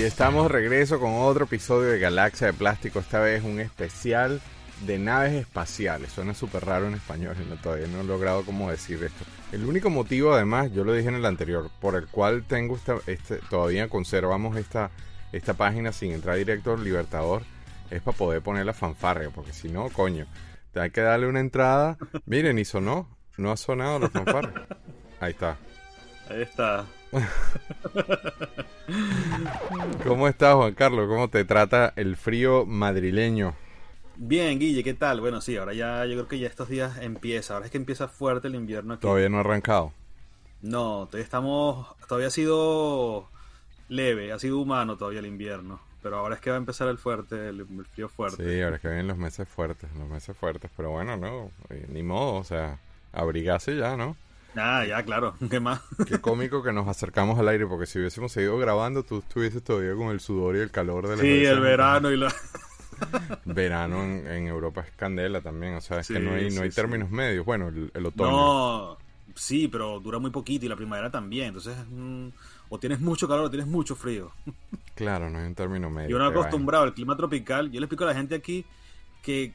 Y estamos de regreso con otro episodio de Galaxia de Plástico, esta vez un especial de naves espaciales. Suena súper raro en español, no, todavía no he logrado cómo decir esto. El único motivo, además, yo lo dije en el anterior, por el cual tengo este, todavía conservamos esta, esta página sin entrar directo al Libertador, es para poder poner la fanfarria, porque si no, coño, te hay que darle una entrada. Miren, y sonó, no ha sonado la fanfarria. Ahí está. Ahí está. ¿Cómo estás, Juan Carlos? ¿Cómo te trata el frío madrileño? Bien, Guille, ¿qué tal? Bueno, sí, ahora ya, yo creo que ya estos días empieza. Ahora es que empieza fuerte el invierno aquí. Todavía no ha arrancado. No, todavía estamos, todavía ha sido leve, ha sido humano todavía el invierno. Pero ahora es que va a empezar el fuerte, el, frío fuerte. Sí, ahora es que vienen los meses fuertes, los meses fuertes. Pero bueno, no, eh, ni modo, o sea, abrigarse ya, ¿no? Ah, ya, claro, ¿qué más? Qué cómico que nos acercamos al aire, porque si hubiésemos seguido grabando, tú estuvieses todavía con el sudor y el calor de la Sí, el verano y la... verano en, Europa es candela también, o sea, es que no hay, no hay términos medios. Bueno, el, otoño. No, sí, pero dura muy poquito y la primavera también, entonces mm, o tienes mucho calor o tienes mucho frío. Claro, no hay un término medio. Yo no acostumbrado al clima tropical, yo le explico a la gente aquí que,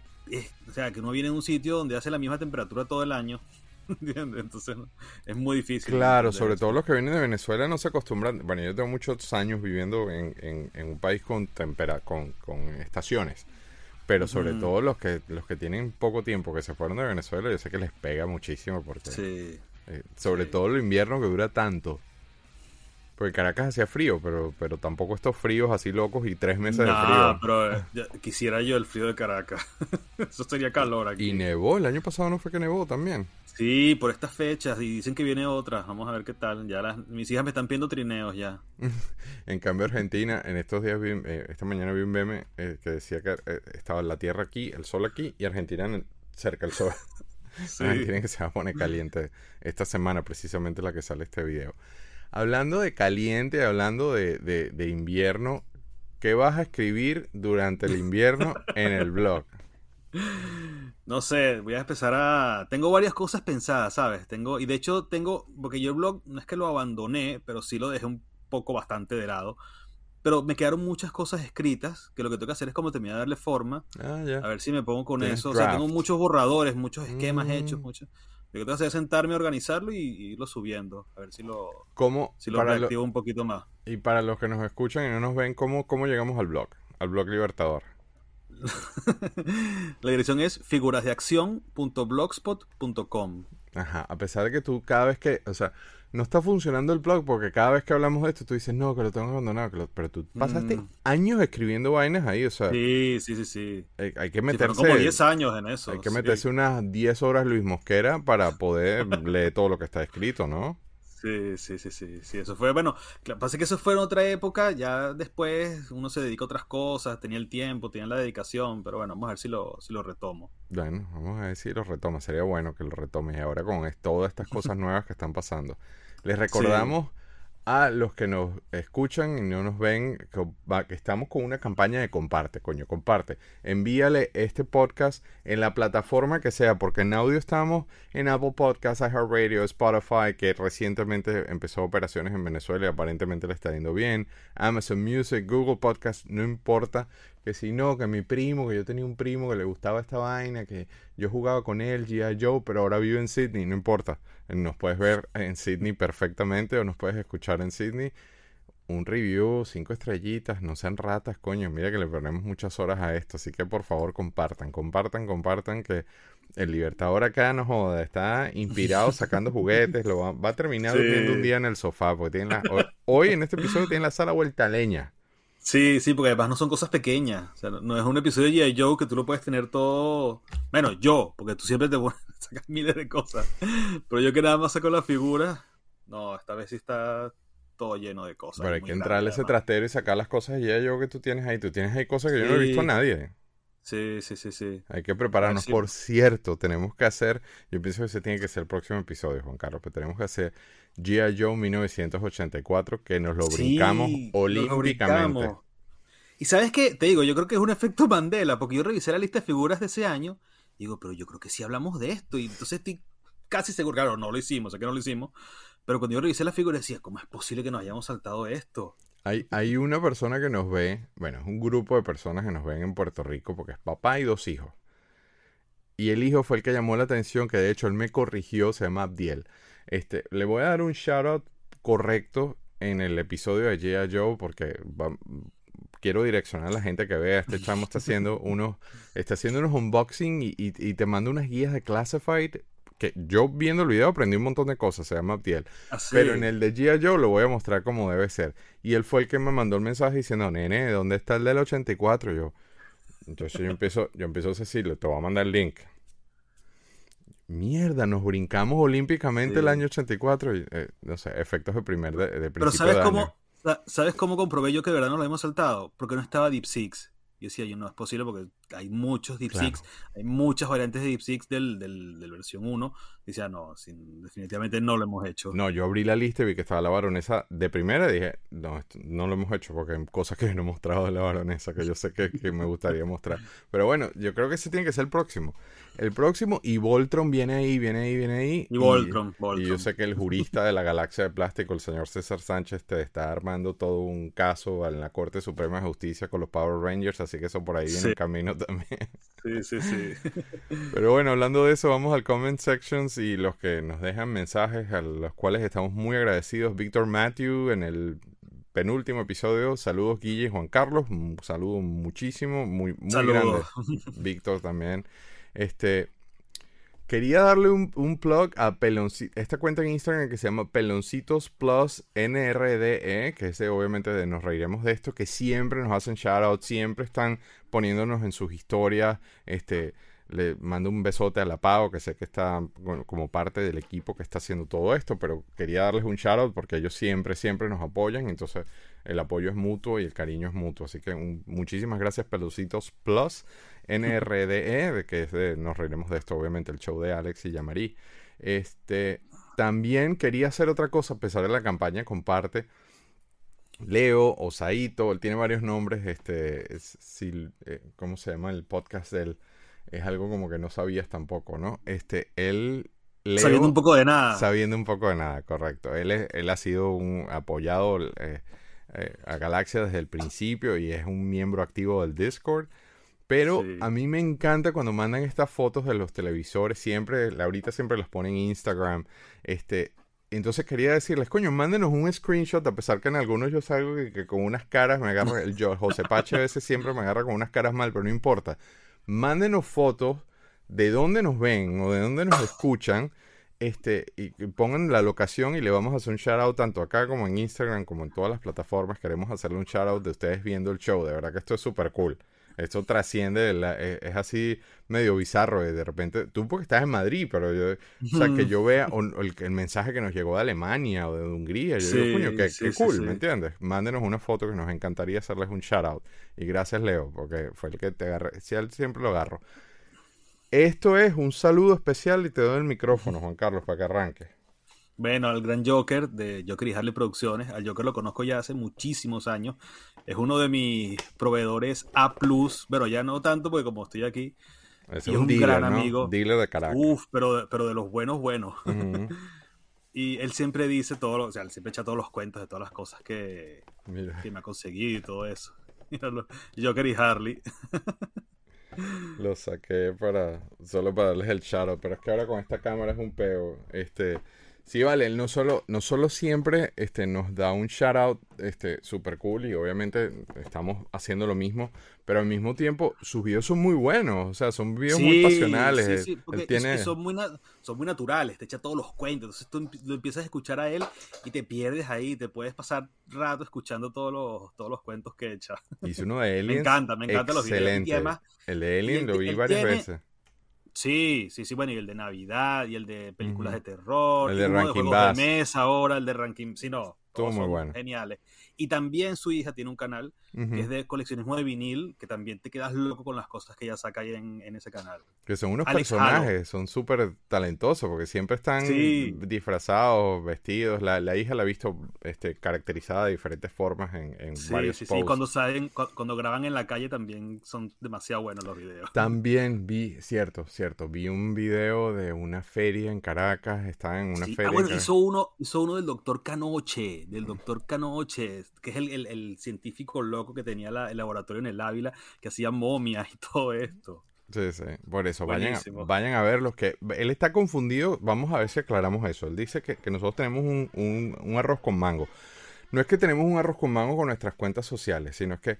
o sea, que uno viene en un sitio donde hace la misma temperatura todo el año. Entonces es muy difícil. Claro, sobre todo los que vienen de Venezuela no se acostumbran. Bueno, yo tengo muchos años viviendo en, un país con, tempera, con, estaciones. Pero sobre todo los que los que tienen poco tiempo que se fueron de Venezuela, yo sé que les pega muchísimo porque eh, sobre todo el invierno que dura tanto. Porque Caracas hacía frío, pero, pero tampoco estos fríos así locos y tres meses de frío. pero eh, quisiera yo el frío de Caracas. Eso sería calor aquí. Y nevó, el año pasado no fue que nevó también. Sí, por estas fechas y dicen que viene otra. Vamos a ver qué tal. Ya las, mis hijas me están pidiendo trineos ya. en cambio Argentina, en estos días, vi, eh, esta mañana vi un meme eh, que decía que estaba la Tierra aquí, el Sol aquí y Argentina cerca del Sol. sí. Argentina que se va a poner caliente esta semana, precisamente la que sale este video. Hablando de caliente, hablando de, de, invierno, ¿qué vas a escribir durante el invierno en el blog? No sé, voy a empezar a... Tengo varias cosas pensadas, ¿sabes? Tengo, y de hecho tengo, porque yo el blog no es que lo abandoné, pero sí lo dejé un poco bastante de lado. Pero me quedaron muchas cosas escritas, que lo que tengo que hacer es como terminar de darle forma. Ah, a ver si me pongo con eso. O sea, tengo muchos borradores, muchos esquemas hechos, mm. muchos... Lo que tengo que hacer es sentarme a organizarlo y, irlo subiendo. A ver si lo, ¿Cómo, si lo reactivo un poquito más. Y para los que nos escuchan y no nos ven, ¿cómo, cómo llegamos al blog? Al blog Libertador. la dirección es figurasdeacción.blogspot.com. Ajá, a pesar de que tú cada vez que, o sea, no está funcionando el blog porque cada vez que hablamos de esto tú dices, no, que lo tengo abandonado, pero tú pasaste mm. años escribiendo vainas ahí, o sea. Sí, sí, sí, sí. Hay, que meterse. como 10 años en eso. Hay que meterse unas 10 horas Luis Mosquera para poder leer todo lo que está escrito, ¿no? Sí, sí, sí, sí, sí, eso fue, bueno, pasa que eso fue en otra época, ya después uno se dedica a otras cosas, tenía el tiempo, tenía la dedicación, pero bueno, vamos a ver si lo, si lo retomo. Bueno, vamos a ver si lo retoma, sería bueno que lo retome y ahora con todas estas cosas nuevas que están pasando. Les recordamos a los que nos escuchan y no nos ven que, estamos con una campaña de comparte, coño, comparte. Envíale este podcast en la plataforma que sea, porque en audio estamos en Apple Podcasts, iHeartRadio, Spotify, que recientemente empezó operaciones en Venezuela y aparentemente le está yendo bien. Amazon Music, Google Podcast, no importa que si no, que mi primo, que yo tenía un primo que le gustaba esta vaina, que yo jugaba con él, G.I. Joe, pero ahora vive en Sydney, no importa. Nos puedes ver en Sydney perfectamente o nos puedes escuchar en Sydney. Un review, cinco estrellitas, no sean ratas, coño. Mira que le perdemos muchas horas a esto, así que por favor compartan, compartan, compartan que el Libertador acá no joda, está inspirado sacando juguetes, lo va, a terminar viviendo un día en el sofá, porque tiene la, hoy, en este episodio tiene la sala vuelta leña. Sí, sí, porque además no son cosas pequeñas. O sea, no es un episodio de G.I. Joe que tú lo puedes tener todo. Bueno, yo, porque tú siempre te sacas miles de cosas. Pero yo que nada más saco la figura. No, esta vez sí está todo lleno de cosas. Pero hay que entrarle ese trastero y sacar las cosas de G.I. Joe que tú tienes ahí. Tú tienes ahí cosas que yo no he visto a nadie. Sí, sí, sí, sí. Hay que prepararnos. Por cierto, tenemos que hacer. Yo pienso que ese tiene que ser el próximo episodio, Juan Carlos. Pero tenemos que hacer G.I. Joe 1984, que nos lo brincamos olímpicamente. Y sabes qué, te digo, yo creo que es un efecto Mandela, porque yo revisé la lista de figuras de ese año, y digo, pero yo creo que sí hablamos de esto, y entonces estoy casi seguro, claro, no lo hicimos, sé que no lo hicimos, pero cuando yo revisé la figura decía, ¿cómo es posible que nos hayamos saltado esto? Hay, hay una persona que nos ve, bueno, es un grupo de personas que nos ven en Puerto Rico porque es papá y dos hijos. Y el hijo fue el que llamó la atención, que de hecho él me corrigió, se llama Abdiel. Este, le voy a dar un shout out correcto en el episodio de G.I. Joe porque quiero direccionar a la gente que vea. Este chamo está haciendo unos, está haciendo unos unboxing y, y, te manda unas guías de Classified que yo viendo el video aprendí un montón de cosas, se llama Abdiel. ¿Ah, Pero en el de G.I. Joe lo voy a mostrar como debe ser. Y él fue el que me mandó el mensaje diciendo, nene, ¿dónde está el del 84? yo, entonces yo empiezo, yo empiezo a decirle, te voy a mandar el link. Mierda, nos brincamos olímpicamente el año 84 y, eh, no sé, efectos de primer de, de Pero ¿sabes cómo, ¿sabes cómo comprobé yo que de verdad no lo hemos saltado? Porque no estaba Deep Six. Y decía yo, no es posible porque hay muchos Deep Six, hay muchas variantes de Deep Six del, del, del versión 1. Decía, no, definitivamente no lo hemos hecho. No, yo abrí la lista y vi que estaba la baronesa de primera dije, no, no lo hemos hecho porque hay cosas que no he mostrado de la baronesa que yo sé que, que me gustaría mostrar. Pero bueno, yo creo que ese tiene que ser el próximo el próximo y Voltron viene ahí, viene ahí, viene ahí. Y, Voltron, y, yo sé que el jurista de la galaxia de plástico, el señor César Sánchez, te está armando todo un caso en la Corte Suprema de Justicia con los Power Rangers, así que eso por ahí viene en camino también. Sí, sí, sí. Pero bueno, hablando de eso, vamos al comment sections y los que nos dejan mensajes a los cuales estamos muy agradecidos. Víctor Matthew en el penúltimo episodio. Saludos Guille y Juan Carlos. Un saludo muchísimo, muy, muy grande. Víctor también. Este, quería darle un, plug a Peloncito, esta cuenta en Instagram que se llama Peloncitos Plus NRDE, que es obviamente de nos reiremos de esto, que siempre nos hacen shout out, siempre están poniéndonos en sus historias, este, le mando un besote a la Pau, que sé que está como parte del equipo que está haciendo todo esto, pero quería darles un shout out porque ellos siempre, siempre nos apoyan, entonces el apoyo es mutuo y el cariño es mutuo, así que muchísimas gracias Peloncitos Plus. NRDE, de que nos reiremos de esto, obviamente, el show de Alex y Yamari. Este, también quería hacer otra cosa, a pesar de la campaña, comparte. Leo Osaito, él tiene varios nombres, este, eh, ¿cómo se llama el podcast de él? Es algo como que no sabías tampoco, ¿no? Este, él sabiendo un poco de nada. Sabiendo un poco de nada, correcto. Él, él ha sido un apoyado eh, eh, a Galaxia desde el principio y es un miembro activo del Discord. Pero a mí me encanta cuando mandan estas fotos de los televisores, siempre, ahorita siempre los ponen en Instagram, este, entonces quería decirles, coño, mándenos un screenshot, a pesar que en algunos yo salgo que, con unas caras me agarra, el yo, José Pache a veces siempre me agarra con unas caras mal, pero no importa. Mándenos fotos de dónde nos ven o de dónde nos escuchan, este, y pongan la locación y le vamos a hacer un shout out tanto acá como en Instagram, como en todas las plataformas. Queremos hacerle un shout out de ustedes viendo el show, de verdad que esto es súper cool. Esto trasciende, e, es, así medio bizarro. De repente, tú porque estás en Madrid, pero yo, o sea, que yo vea el, mensaje que nos llegó de Alemania o de Hungría. Yo digo, coño, qué, cool, ¿me entiendes? Mándenos una foto que nos encantaría hacerles un shout out. Y gracias, Leo, porque fue el que te agarré. siempre lo agarro. Esto es un saludo especial y te doy el micrófono, Juan Carlos, para que arranque. Bueno, al gran Joker de Joker y Harley Producciones. Al Joker lo conozco ya hace muchísimos años. Es uno de mis proveedores A, pero ya no tanto porque como estoy aquí. Es, un, gran amigo. Dealer de Caracas. Uf, pero, pero de los buenos, buenos. y él siempre dice todo, o sea, él siempre echa todos los cuentos de todas las cosas que, que me ha conseguido y todo eso. Joker y Harley. lo saqué para solo para darles el shout pero es que ahora con esta cámara es un peo. Este Sí, vale, él no solo, no solo siempre este, nos da un shout out este, super cool y obviamente estamos haciendo lo mismo, pero al mismo tiempo sus videos son muy buenos, o sea, son videos muy pasionales. Sí, sí, porque son, muy son muy naturales, te echa todos los cuentos, entonces tú lo empiezas a escuchar a él y te pierdes ahí, te puedes pasar rato escuchando todos los, todos los cuentos que echa. Hizo uno de Alien. me encanta, me encanta los videos. Y además, el de Alien lo vi varias veces Sí, sí, sí, bueno, y el de Navidad, y el de películas de terror, el de Ranking de, de mesa ahora, el de Ranking, sí, no, todos muy bueno. Geniales. Y también su hija tiene un canal que es de coleccionismo de vinil, que también te quedas loco con las cosas que ella saca ahí en, ese canal. Que son unos personajes, son súper talentosos, porque siempre están disfrazados, vestidos. La, la, hija la ha visto este, caracterizada de diferentes formas en, en sí, varios Sí, sí, cuando, salen, cuando graban en la calle también son demasiado buenos los videos. También vi, cierto, cierto, vi un video de una feria en Caracas, estaba en una feria. Ah, bueno, hizo, uno, hizo uno del doctor Canoche del doctor Canoche, que es el, científico loco que tenía el laboratorio en el Ávila, que hacía momias y todo esto. Sí, sí, por eso, vayan a, vayan a ver los que... Él está confundido, vamos a ver si aclaramos eso. Él dice que, nosotros tenemos un, un arroz con mango. No es que tenemos un arroz con mango con nuestras cuentas sociales, sino es que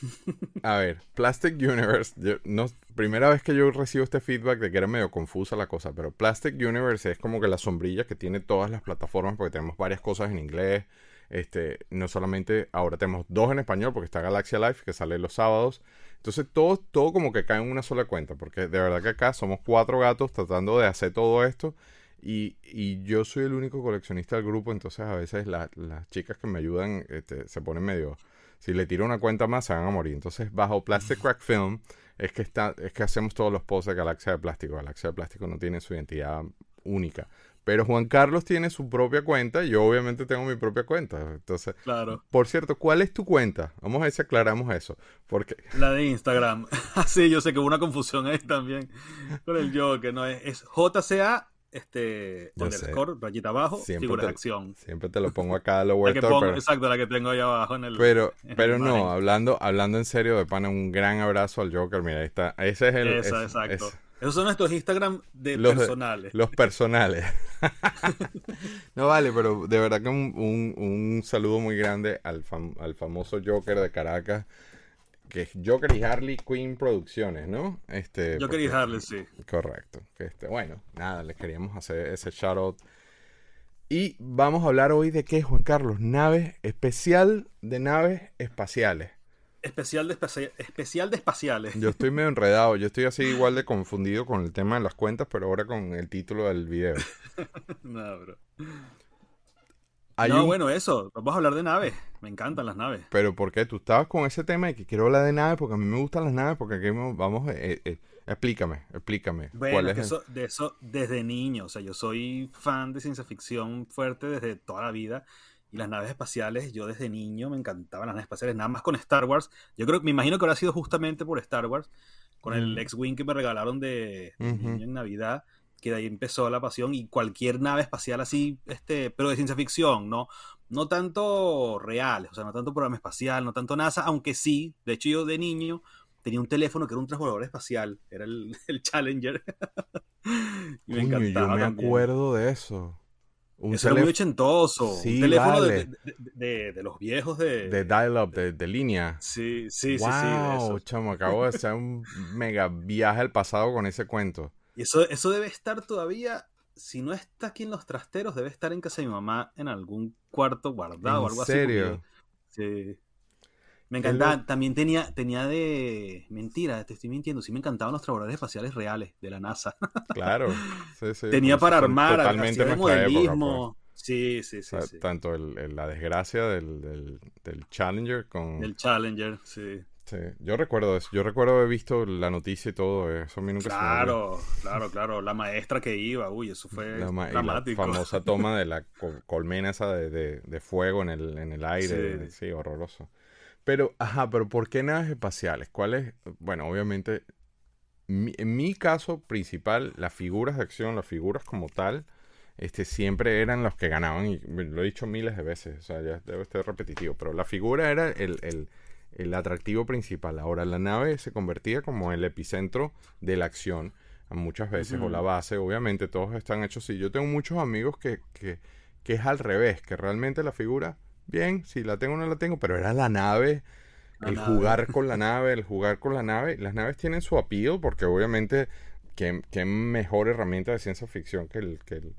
a ver, Plastic Universe, no, primera vez que yo recibo este feedback de que era medio confusa la cosa, pero Plastic Universe es como que la sombrilla que tiene todas las plataformas porque tenemos varias cosas en inglés. Este, no solamente, ahora tenemos dos en español porque está Galaxia Life que sale los sábados. Entonces todo, todo como que cae en una sola cuenta porque de verdad que acá somos cuatro gatos tratando de hacer todo esto. Y, y yo soy el único coleccionista del grupo, entonces a veces las chicas que me ayudan este, se ponen medio si le tiro una cuenta más, se van a morir. Entonces, bajo Plastic Crack Film, es que, está, es que hacemos todos los posts de Galaxia de Plástico. Galaxia de Plástico no tiene su identidad única. Pero Juan Carlos tiene su propia cuenta y yo obviamente tengo mi propia cuenta. Entonces, claro. por cierto, ¿cuál es tu cuenta? Vamos a ver si aclaramos eso. Porque... La de Instagram. sí, yo sé que hubo una confusión ahí también con el yo, que no es, es JCA este underscore, rayita abajo, figura de acción. Siempre te lo pongo acá a lo Exacto, la que tengo ahí abajo en el. Pero, pero no, hablando, hablando en serio, de pana, un gran abrazo al Joker. Mira, ahí está. Ese es el. exacto. Esos son nuestros Instagram de los, personales. Los personales. no vale, pero de verdad que un, un, un saludo muy grande al, al famoso Joker de Caracas que es Joker y Harley Quinn Producciones, ¿no? Este, Joker y Harley, sí. Correcto. Este, bueno, nada, les queríamos hacer ese shout Y vamos a hablar hoy de qué, Juan Carlos, naves, especial de naves espaciales. Especial de, especial de espaciales. Yo estoy medio enredado, yo estoy así igual de confundido con el tema de las cuentas, pero ahora con el título del video. no, bro no, bueno, eso. Vamos a hablar de naves. Me encantan las naves. Pero ¿por qué? Tú estabas con ese tema y que quiero hablar de naves porque a mí me gustan las naves porque aquí vamos... Eh, eh, explícame, explícame. Bueno, eso, de eso desde niño. O sea, yo soy fan de ciencia ficción fuerte desde toda la vida. Y las naves espaciales, yo desde niño me encantaban las naves espaciales. Nada más con Star Wars. Yo creo, me imagino que habrá sido justamente por Star Wars. Con el mm. X-Wing que me regalaron de, niño en Navidad que de ahí empezó la pasión y cualquier nave espacial así, este, pero de ciencia ficción, ¿no? No tanto reales, o sea, no tanto programa espacial, no tanto NASA, aunque sí, de hecho yo de niño tenía un teléfono que era un transbordador espacial, era el, Challenger. y me encantaba. Yo me acuerdo de eso. Un eso era muy ochentoso. un teléfono de, de, los viejos de. De dial-up, de, línea. Sí, sí, sí, sí. Wow, chamo, acabo de hacer un mega viaje al pasado con ese cuento. Y eso, eso debe estar todavía, si no está aquí en los trasteros, debe estar en casa de mi mamá en algún cuarto guardado o algo así. ¿En serio? Sí. Me encantaba, también tenía, tenía de. Mentira, te estoy mintiendo. Sí, me encantaban los trabajadores espaciales reales de la NASA. Claro. tenía para armar, totalmente de modelismo. Pues. Sí, sí, sí, Tanto el, la desgracia del, del, del, Challenger con. El Challenger, sí. Sí, yo recuerdo eso. Yo recuerdo haber visto la noticia y todo. Eso a mí nunca claro, Claro, claro, La maestra que iba, uy, eso fue dramático. La famosa toma de la colmena esa de, de, fuego en el, en el aire. Sí. horroroso. Pero, ajá, pero ¿por qué naves espaciales? ¿Cuál es? Bueno, obviamente, en mi caso principal, las figuras de acción, las figuras como tal, este, siempre eran los que ganaban. Y lo he dicho miles de veces, o sea, ya debe estar repetitivo. Pero la figura era el, el el atractivo principal. Ahora la nave se convertía como el epicentro de la acción muchas veces, o la base, obviamente todos están hechos así. Yo tengo muchos amigos que, que, que, es al revés, que realmente la figura, bien, si la tengo o no la tengo, pero era la nave, el jugar con la nave, el jugar con la nave. Las naves tienen su appeal porque obviamente, qué, qué mejor herramienta de ciencia ficción que el... Que el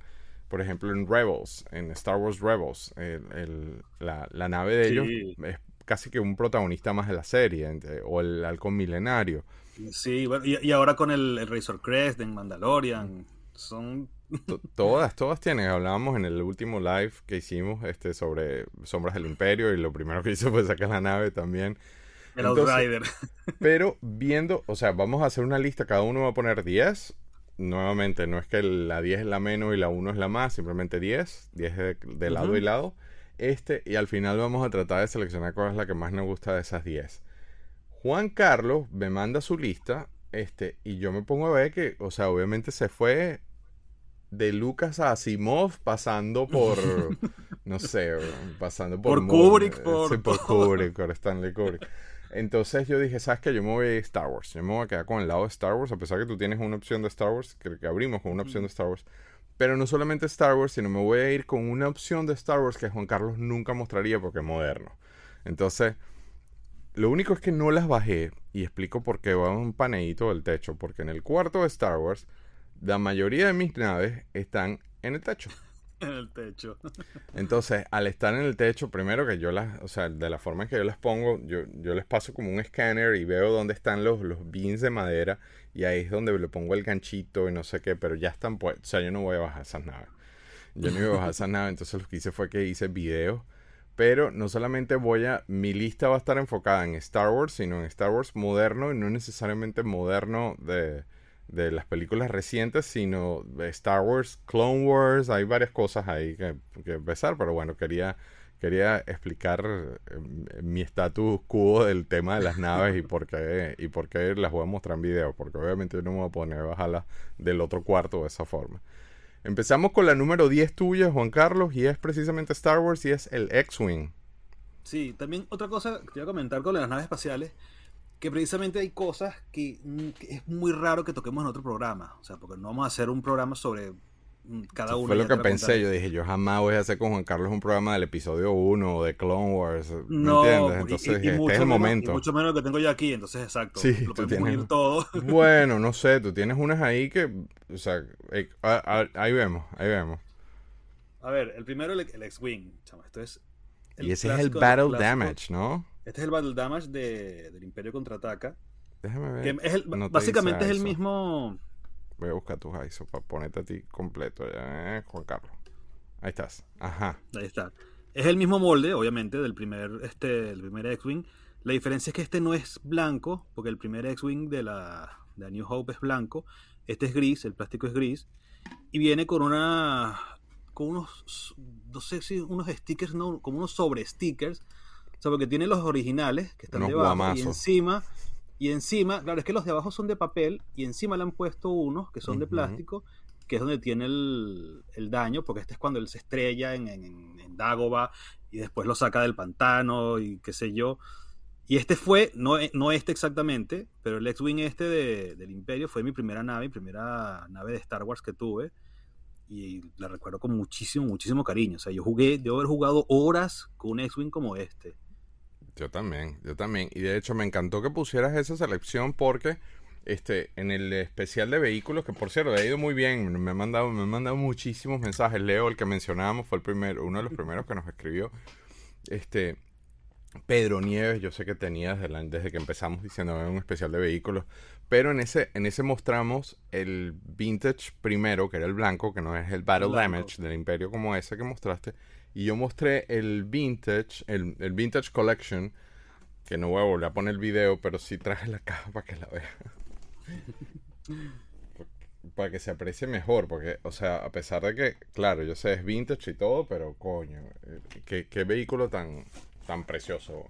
por ejemplo, en Rebels, en Star Wars Rebels, el, la, la, nave de ellos es casi que un protagonista más de la serie, o el halcón milenario. Sí, y, ahora con el, Razor Crest en Mandalorian, son... todas, todas tienen. Hablábamos en el último live que hicimos este, sobre Sombras del Imperio y lo primero que hizo fue sacar la nave también. El Outrider. Pero viendo, o sea, vamos a hacer una lista, cada uno va a poner 10. Nuevamente, no es que la 10 es la menos y la 1 es la más, simplemente 10, 10 de, lado y lado este y al final vamos a tratar de seleccionar cuál es la que más nos gusta de esas 10. Juan Carlos me manda su lista este, y yo me pongo a ver que, o sea, obviamente se fue de Lucas a Asimov pasando por, no sé, pasando por... Por Kubrick, por... Sí, por Kubrick, por Stanley Kubrick. Entonces yo dije, ¿sabes qué? Yo me voy a Star Wars. Yo me voy a quedar con el lado de Star Wars, a pesar que tú tienes una opción de Star Wars, que, que abrimos con una opción de Star Wars. Pero no solamente Star Wars, sino me voy a ir con una opción de Star Wars que Juan Carlos nunca mostraría porque es moderno. Entonces, lo único es que no las bajé y explico por qué va un paneíto del techo. Porque en el cuarto de Star Wars, la mayoría de mis naves están en el techo. En el techo. Entonces, al estar en el techo, primero que yo las, o sea, de la forma en que yo las pongo, yo, yo les paso como un escáner y veo dónde están los, los beans de madera y ahí es donde le pongo el ganchito y no sé qué, pero ya están puestos. O sea, yo no voy a bajar esas naves. Yo no iba a bajar esas naves, entonces lo que hice fue que hice videos. Pero no solamente voy a. Mi lista va a estar enfocada en Star Wars, sino en Star Wars moderno y no necesariamente moderno de, de las películas recientes, sino de Star Wars, Clone Wars. Hay varias cosas ahí que, que empezar, pero bueno, quería quería explicar eh, mi status quo del tema de las naves y por qué y por qué las voy a mostrar en video, porque obviamente yo no me voy a poner a bajarlas del otro cuarto de esa forma. Empezamos con la número 10 tuya, Juan Carlos, y es precisamente Star Wars y es el X-Wing. Sí, también otra cosa que iba a comentar con las naves espaciales, que precisamente hay cosas que, que es muy raro que toquemos en otro programa, o sea, porque no vamos a hacer un programa sobre cada uno. Fue lo que pensé, yo dije, yo jamás voy a hacer con Juan Carlos un programa del episodio 1 o de Clone Wars, ¿me no, entiendes? Entonces, y, y este es el menos, momento. y mucho menos lo que tengo yo aquí, entonces exacto. Sí, lo tú podemos tienes- unir todo. Bueno, no sé, tú tienes unas ahí que, o sea, eh, ah, ah, ahí vemos, ahí vemos. A ver, el primero el, el X-Wing, chamo, esto es y ese es el Battle. Damage, ¿no? Este es el Battle Damage de, del Imperio Contraataca. Déjame ver. Que es el- no básicamente es el mismo. Voy a buscar tus ISO para ponerte a ti completo, eh, Juan Carlos. Ahí estás. Ajá. Ahí está. Es el mismo molde, obviamente, del primer, este, el primer X-Wing. La diferencia es que este no es blanco, porque el primer X-Wing de la, de la New Hope es blanco. Este es gris, el plástico es gris. Y viene con una. con unos. no sé si unos stickers, no, como unos sobre stickers. O sea, porque tiene los originales que están Unos debajo. Y guamazos. encima. Y encima, claro, es que los de abajo son de papel. Y encima le han puesto unos que son de plástico. Que es donde tiene el, el daño. Porque este es cuando él se estrella en, en, en Dagobah. Y después lo saca del pantano. Y qué sé yo. Y este fue, no, no este exactamente, pero el X-Wing este de- del Imperio fue mi primera nave, mi primera nave de Star Wars que tuve. Y la recuerdo con muchísimo, muchísimo cariño. O sea, yo jugué, debo haber jugado horas con un X-Wing como este. Yo también, yo también. Y de hecho me encantó que pusieras esa selección porque este, en el especial de vehículos, que por cierto, ha ido muy bien, me han mandado, me han mandado muchísimos mensajes. Leo, el que mencionábamos, fue el primero, uno de los primeros que nos escribió. Este, Pedro Nieves, yo sé que tenía desde, la- desde que empezamos diciendo "Era un especial de vehículos, pero en ese, en ese mostramos el vintage primero, que era el blanco, que no es el Battle Blanco. Damage del Imperio como ese que mostraste, y yo mostré el vintage, el, el vintage collection, que no voy a volver a poner el video, pero sí traje la caja para que la vea. para que se aprecie mejor, porque, o sea, a pesar de que, claro, yo sé, es vintage y todo, pero coño, eh, qué, qué vehículo tan, tan precioso.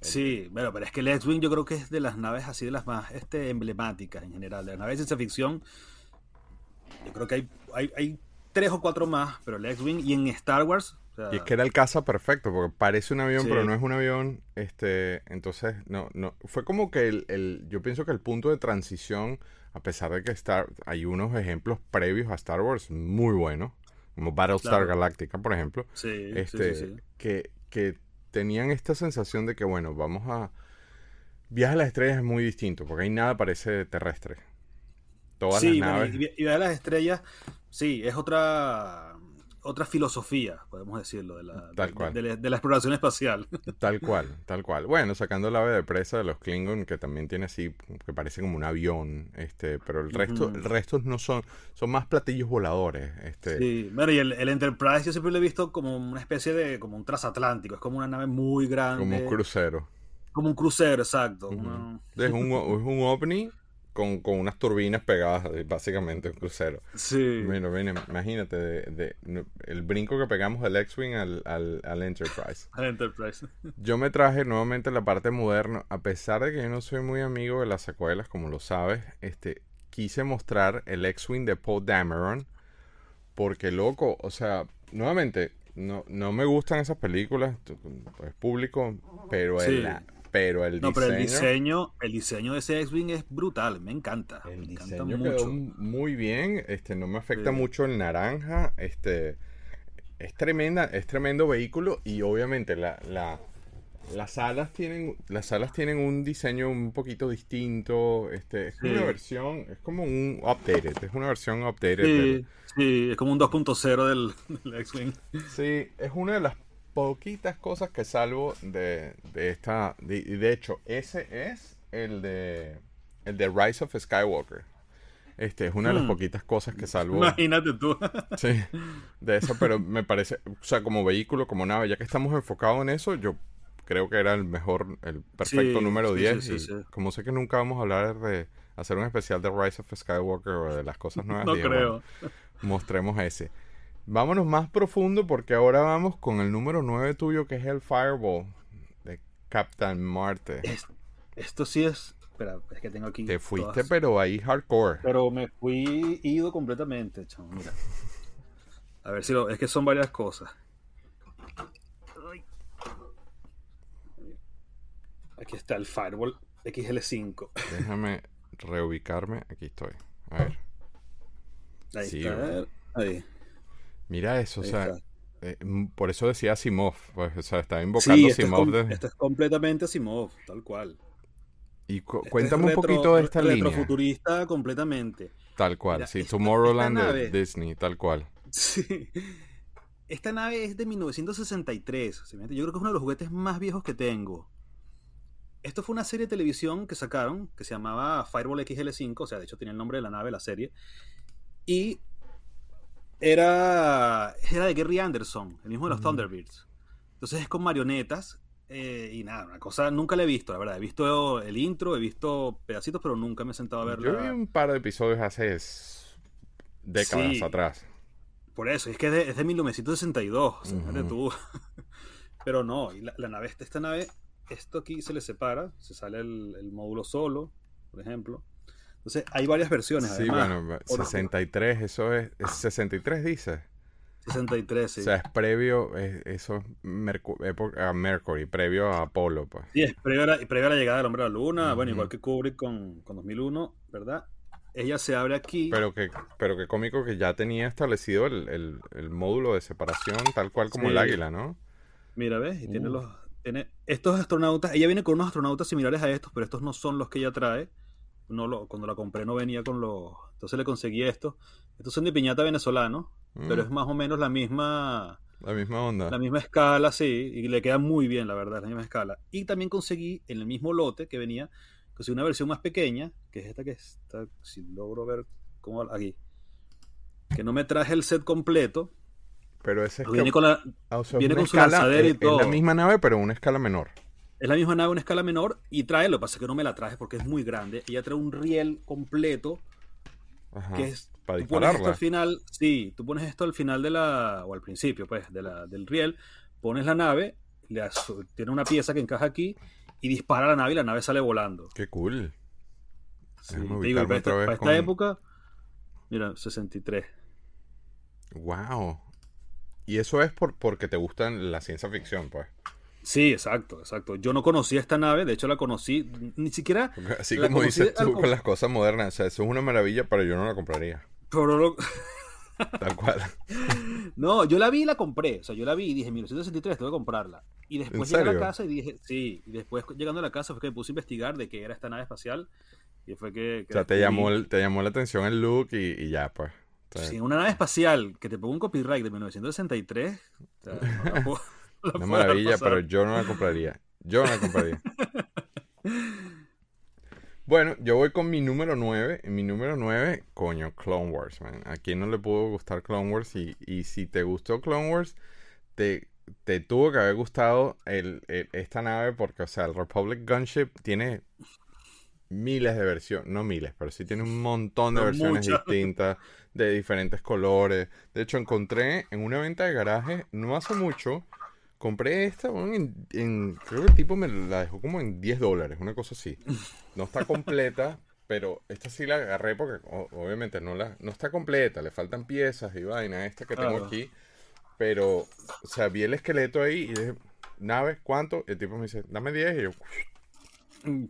Sí, bueno, pero es que el X-Wing yo creo que es de las naves así de las más este, emblemáticas en general. De las naves de ciencia ficción, yo creo que hay, hay, hay tres o cuatro más, pero el X-Wing y en Star Wars. Sea, Y es que era el caza perfecto, porque parece un avión, Sí. pero no es un avión. Este, entonces, no, no. Fue como que el, el- yo pienso que el punto de transición, a pesar de que Star, hay unos ejemplos previos a Star Wars muy buenos, como Battlestar Claro. Galactica, por ejemplo, sí, este, sí, sí. Que, que tenían esta sensación de que, bueno, vamos a... Viaje a las estrellas es muy distinto, porque ahí nada parece terrestre. Todas Sí, las naves... y, y a las estrellas, sí, es otra otra filosofía, podemos decirlo, de la, Tal de- cual. de la- de la exploración espacial. Tal cual, tal cual. Bueno, sacando el ave de presa de los Klingon, que también tiene así, que parece como un avión, este, pero el resto, el resto no son, son más platillos voladores, este. Sí, bueno, y el, el Enterprise yo siempre lo he visto como una especie de, como un transatlántico, es como una nave muy grande. como un crucero. Como un crucero, exacto. Una- Es un, es un ovni con, con unas turbinas pegadas, eh, básicamente, un crucero. Sí. Bueno, ven, imagínate de, el brinco que pegamos del X-Wing al, al, al Enterprise. El Enterprise. Yo me traje nuevamente la parte moderna, a pesar de que yo no soy muy amigo de las secuelas, como lo sabes, este, quise mostrar el X-Wing de Poe Dameron, Porque, loco, o sea, nuevamente, no, no me gustan esas películas, es público, pero Sí. el, pero el No, diseño... pero el diseño, el diseño de ese X-Wing es brutal, me encanta. El me encanta diseño mucho. quedó muy bien, este, no me afecta Sí. mucho el naranja, este, es tremenda, es tremendo vehículo y obviamente la, la- las alas tienen, las alas tienen un diseño un poquito distinto, este, es Sí. una versión, es como un updated, es una versión updated. Sí, del- sí, es como un 2.0 del, del X-Wing. sí, es una de las poquitas cosas que salvo de, de esta, de, y de hecho, ese es el de, el de Rise of Skywalker. Este es una de las Hmm. poquitas cosas que salvo. Imagínate tú. Sí, de eso, pero me parece, o sea, como vehículo, como nave, ya que estamos enfocados en eso, yo creo que era el mejor, el perfecto Sí, número sí, 10. sí, y sí, sí. como sé que nunca vamos a hablar de hacer un especial de Rise of Skywalker o de las cosas nuevas, No creo. mostremos ese. Vámonos más profundo porque ahora vamos con el número 9 tuyo, que es el Fireball de Captain Marte. Esto sí es. Espera, es que tengo aquí. Te fuiste, todas. pero ahí hardcore. Pero me fui ido completamente, chamo, mira. A ver si lo. Es que son varias cosas. Aquí está el Fireball XL5. Déjame reubicarme. Aquí estoy. A ver. Ahí Sí, está. Ahí. Mira eso, o sea, está. eh, mm, por eso decía Asimov, pues, o sea, estaba invocando Sí, esto es, Asimov. com- de- esto es completamente Asimov, tal cual. Y cu- Este cuéntame un retro- poquito de esta línea. Retrofuturista completamente. Tal cual, Mira, sí, esta- Tomorrowland esta de Disney, tal cual. Sí. Esta nave es de 1963. ¿sí me entiende? Yo creo que es uno de los juguetes más viejos que tengo. Esto fue una serie de televisión que sacaron que se llamaba Fireball XL5, o sea, de hecho tenía el nombre de la nave, la serie. Y era, era de Gary Anderson, el mismo de los. Thunderbirds. Entonces es con marionetas. eh, y nada, una cosa nunca la he visto, la verdad. He visto el intro, he visto pedacitos, pero nunca me he sentado a verla. Yo vi un par de episodios hace décadas Sí. atrás. Por eso, es que es de, es de 1962, o sea, fíjate Ujú. tú. Pero no, y la, la nave, esta, esta nave, esto aquí se le separa, se sale el, el módulo solo, por ejemplo. Entonces, hay varias versiones. Sí, además. bueno, Por- 63, eso es, es 63 dice. 63, sí. O sea, es previo, es- eso es a Mercury, previo a Apolo, pues. Sí, es previo a, la, previo a la llegada del hombre a la luna, bueno, igual que Kubrick con, con 2001, ¿verdad? Ella se abre aquí. Pero que, pero que cómico que ya tenía establecido el, el- el módulo de separación tal cual como Sí. el águila, ¿no? Mira, ¿ves? Y tiene Uh. los. Tiene estos astronautas. Ella viene con unos astronautas similares a estos, pero estos no son los que ella trae. No lo, cuando la compré no venía con los. Entonces le conseguí estos. Estos son de piñata venezolano, pero Mm, es más o menos la misma. la misma onda. La misma escala, sí. Y le queda muy bien, la verdad, la misma escala. Y también conseguí en el mismo lote que venía, conseguí una versión más pequeña, que es esta que está. Si logro ver cómo. Aquí. Que no me traje el set completo. Pero ese es, Viene que- con la, ah, o sea, es viene con su lanzadera y es- es la todo. misma nave, pero una escala menor. Es la misma nave, una escala menor, y trae, lo que pasa es que no me la traje porque es muy grande. Ella trae un riel completo, Ajá. que es... para tú pones esto al final, sí, tú pones esto al final de la, o al principio, pues, de la, del riel, pones la nave, le tiene una pieza que encaja aquí, y dispara la nave y la nave sale volando. Qué cool. Sí, te digo, para esta, época, mira, 63. Wow. Y eso es por, porque te gustan la ciencia ficción, pues. Sí, exacto, exacto. Yo no conocía esta nave, de hecho la conocí, ni siquiera... Así como dices tú con las cosas modernas, o sea, eso es una maravilla, pero yo no la compraría. pero lo- Tal cual. No, yo la vi y la compré. O sea, yo la vi y dije, 1963, tengo que comprarla. Y después ¿En llegué a la casa y dije, sí. Y después llegando a la casa fue que me puse a investigar de qué era esta nave espacial. Y fue que. que O sea, te llamó, el- te llamó la atención el look y, y ya, pues. O sea, Sí, una nave espacial que te ponga un copyright de 1963. o sea, no Una maravilla, pasar. pero yo no la compraría. Yo no la compraría. Bueno, yo voy con mi número 9. Mi número 9, coño, Clone Wars, man. ¿A quién no le pudo gustar Clone Wars? Y, y si te gustó Clone Wars, te, te tuvo que haber gustado el, el- esta nave porque, o sea, el Republic Gunship tiene miles de versiones, no miles, pero sí tiene un montón de versiones muchas. distintas, de diferentes colores. De hecho, encontré en una venta de garaje, no hace mucho, compré esta, weón, en, en- creo que el tipo me la dejó como en 10 dólares, una cosa así. No está completa, Pero esta sí la agarré porque obviamente no la no está completa, le faltan piezas y vaina esta que tengo aquí. Pero, o sea, vi el esqueleto ahí y dije, nave, ¿cuánto? Y el tipo me dice, dame 10 y yo,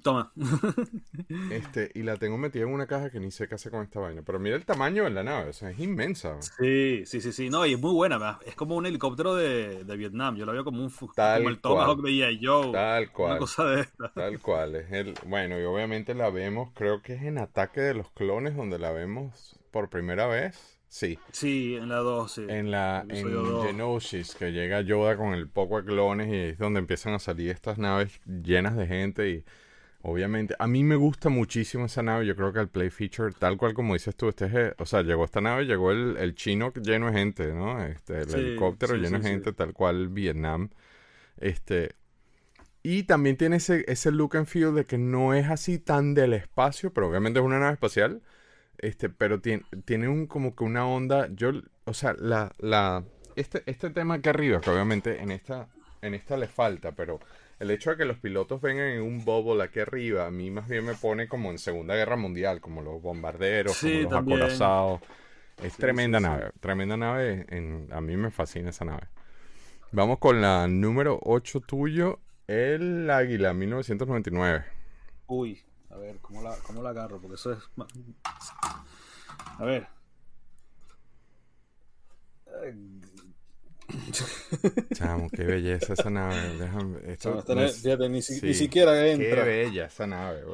toma. este, y la tengo metida en una caja que ni sé qué hacer con esta vaina. Pero mira el tamaño de la nave, o sea, es inmensa. Sí, sí, sí, sí. No, y es muy buena. Es como un helicóptero de, Vietnam. Yo lo veo como un tal como el Tomahawk de Joe. Tal cual. Una cosa de esta. Tal cual. Es el, bueno, y obviamente la vemos, creo que es en Ataque de los Clones, donde la vemos por primera vez. Sí. Sí, en la 2, En la en Genosis, que llega Yoda con el poco de clones y es donde empiezan a salir estas naves llenas de gente y obviamente a mí me gusta muchísimo esa nave, yo creo que el play feature tal cual como dices tú, este es, o sea, llegó esta nave, llegó el, el chino lleno de gente, ¿no? Este, el helicóptero lleno de gente, tal cual Vietnam. Este, y también tiene ese, ese look and feel de que no es así tan del espacio, pero obviamente es una nave espacial este, pero tiene, tiene un como que una onda. Yo, o sea, la, la, este, este tema aquí arriba, que obviamente en esta, en esta le falta, pero el hecho de que los pilotos vengan en un bubble aquí arriba, a mí más bien me pone como en Segunda Guerra Mundial, como los bombarderos, como los acorazados. Es tremenda nave, tremenda nave. En, a mí me fascina esa nave. Vamos con la número 8 tuyo, el Águila 1999. Uy, a ver, ¿cómo la, cómo la agarro? Porque eso es... A ver. Chamo, qué belleza esa nave. Déjame, esto, fíjate, ni, siquiera entra. Qué bella esa nave.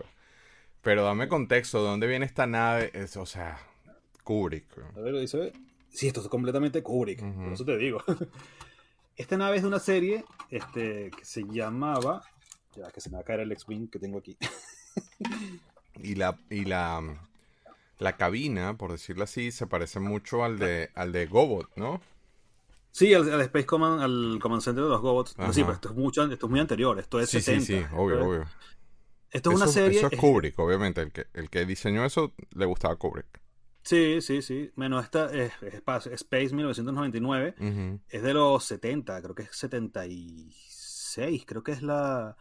Pero dame contexto, ¿de dónde viene esta nave? Es, o sea, Kubrick. A ver, dice. Sí, esto es completamente Kubrick, por eso te digo. Esta nave es de una serie este, que se llamaba. Ya que se me va a caer el X-Wing que tengo aquí y la, y la, la cabina, por decirlo así, se parece mucho al de, al de Gobot, ¿no? Sí, al, Space Command, al Command Center de los Gobots. sí, pero esto es, mucho, esto es muy anterior, esto es sí, Sí, sí, obvio, obvio. Esto es una serie... Eso es Kubrick, obviamente. El que, el que diseñó eso le gustaba Kubrick. Sí, sí, sí. Menos esta es, Space 1999. Es de los 70, creo que es 76. Creo que es la,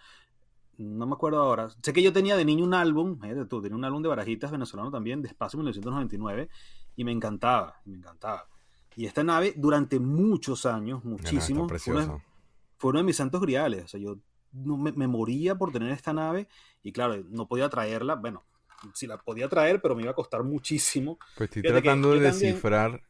no me acuerdo ahora. Sé que yo tenía de niño un álbum, tú, tenía un álbum de barajitas venezolano también, de Espacio 1999, y me encantaba, me encantaba. Y esta nave, durante muchos años, muchísimo, fue, uno, de mis santos griales. O sea, yo no, me, moría por tener esta nave, y claro, no podía traerla, bueno, sí la podía traer, pero me iba a costar muchísimo. Pues estoy tratando de descifrar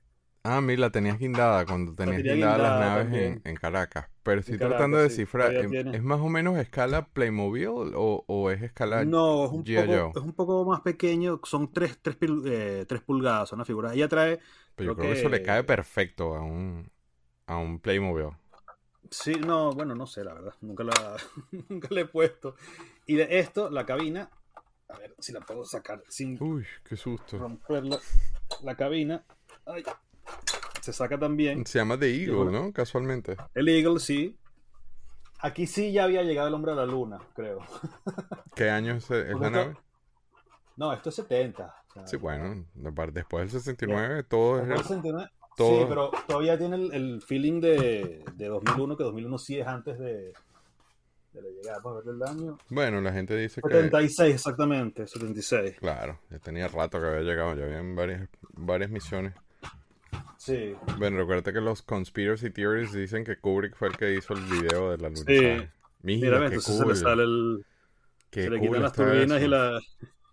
Ah, mira, la tenías guindada cuando tenías guindadas las naves en, Caracas. Pero estoy tratando de descifrar, ¿em, ¿es más o menos escala Playmobil o, es escala No, es un, poco, es un poco más pequeño, son 3 tres, eh, pulgadas, una figura. Ella trae... Pero yo creo que... eso le cae perfecto a un, a un Playmobil. Sí, no, bueno, no sé, la verdad. Nunca la, nunca le he puesto. Y de esto, la cabina, a ver si la puedo sacar sin Uy, qué susto. romper la, la cabina. Ay, se saca también. Se llama The Eagle, ¿no? Casualmente. El Eagle, sí. Aquí sí ya había llegado el hombre a la luna, creo. ¿Qué año es, la nave? No, esto es 70. sí, bueno, después del 69 todo es... El... Sí, pero todavía tiene el, feeling de, de, 2001, que 2001 sí es antes de, de la llegada. Vamos a ver el año. Bueno, la gente dice que... 76, exactamente, 76. Claro, ya tenía rato que había llegado, ya habían varias, varias misiones. Sí. Bueno, recuerda que los conspiracy theories dicen que Kubrick fue el que hizo el video de la luna. Sí. Mira, qué cool. se le sale el... se le quitan las turbinas y, la,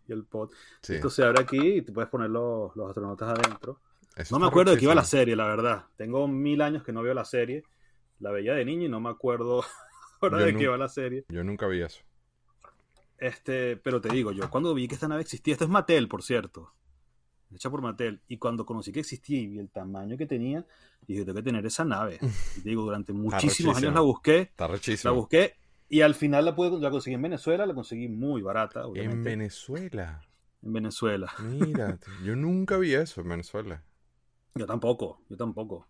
y el pot. Esto se abre aquí y te puedes poner los, los astronautas adentro. no me acuerdo de qué iba la serie, la verdad. Tengo mil años que no veo la serie. La veía de niño y no me acuerdo ahora de qué iba la serie. Yo nunca vi eso. Este, pero te digo, yo cuando vi que esta nave existía, esto es Mattel, por cierto hecha por Mattel. Y cuando conocí que existía y vi el tamaño que tenía, dije, tengo que tener esa nave. Y te digo, durante muchísimos años la busqué. Está. La busqué y al final la, pude, la conseguí en Venezuela, la conseguí muy barata. En Venezuela. En Venezuela. Mira, yo nunca vi eso en Venezuela. Yo tampoco, yo tampoco.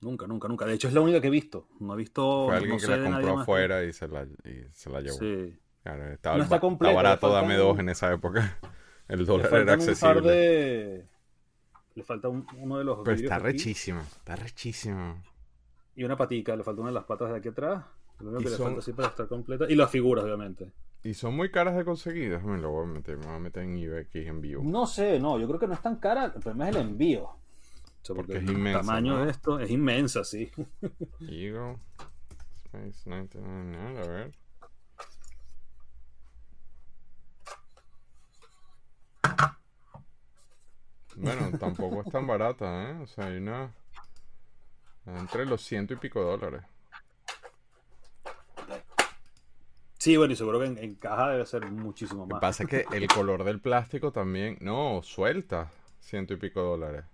Nunca, nunca, nunca. De hecho, es la única que he visto. No he visto. Fue alguien que la compró afuera y se la, y se la llevó. Sí. Claro, estaba, está barato, dame dos en esa época. El dólar era accesible. Le falta uno de los. Pero está rechísimo, está rechísimo. Y una patica, le falta una de las patas de aquí atrás. Lo único que le falta así para estar completa. Y las figuras, obviamente. Y son muy caras de conseguir. Me lo voy a meter, me voy a meter en eBay aquí en vivo. No sé, no, yo creo que no es tan cara. El problema es el envío. porque, es inmensa. El tamaño de esto es inmensa, sí. Eagle Space 99, a ver. Bueno, tampoco es tan barata, ¿eh? O sea, hay una. Entre los ciento y pico dólares. Sí, bueno, y seguro que en, caja debe ser muchísimo más. Lo que pasa es que el color del plástico también. No, suelta ciento y pico dólares.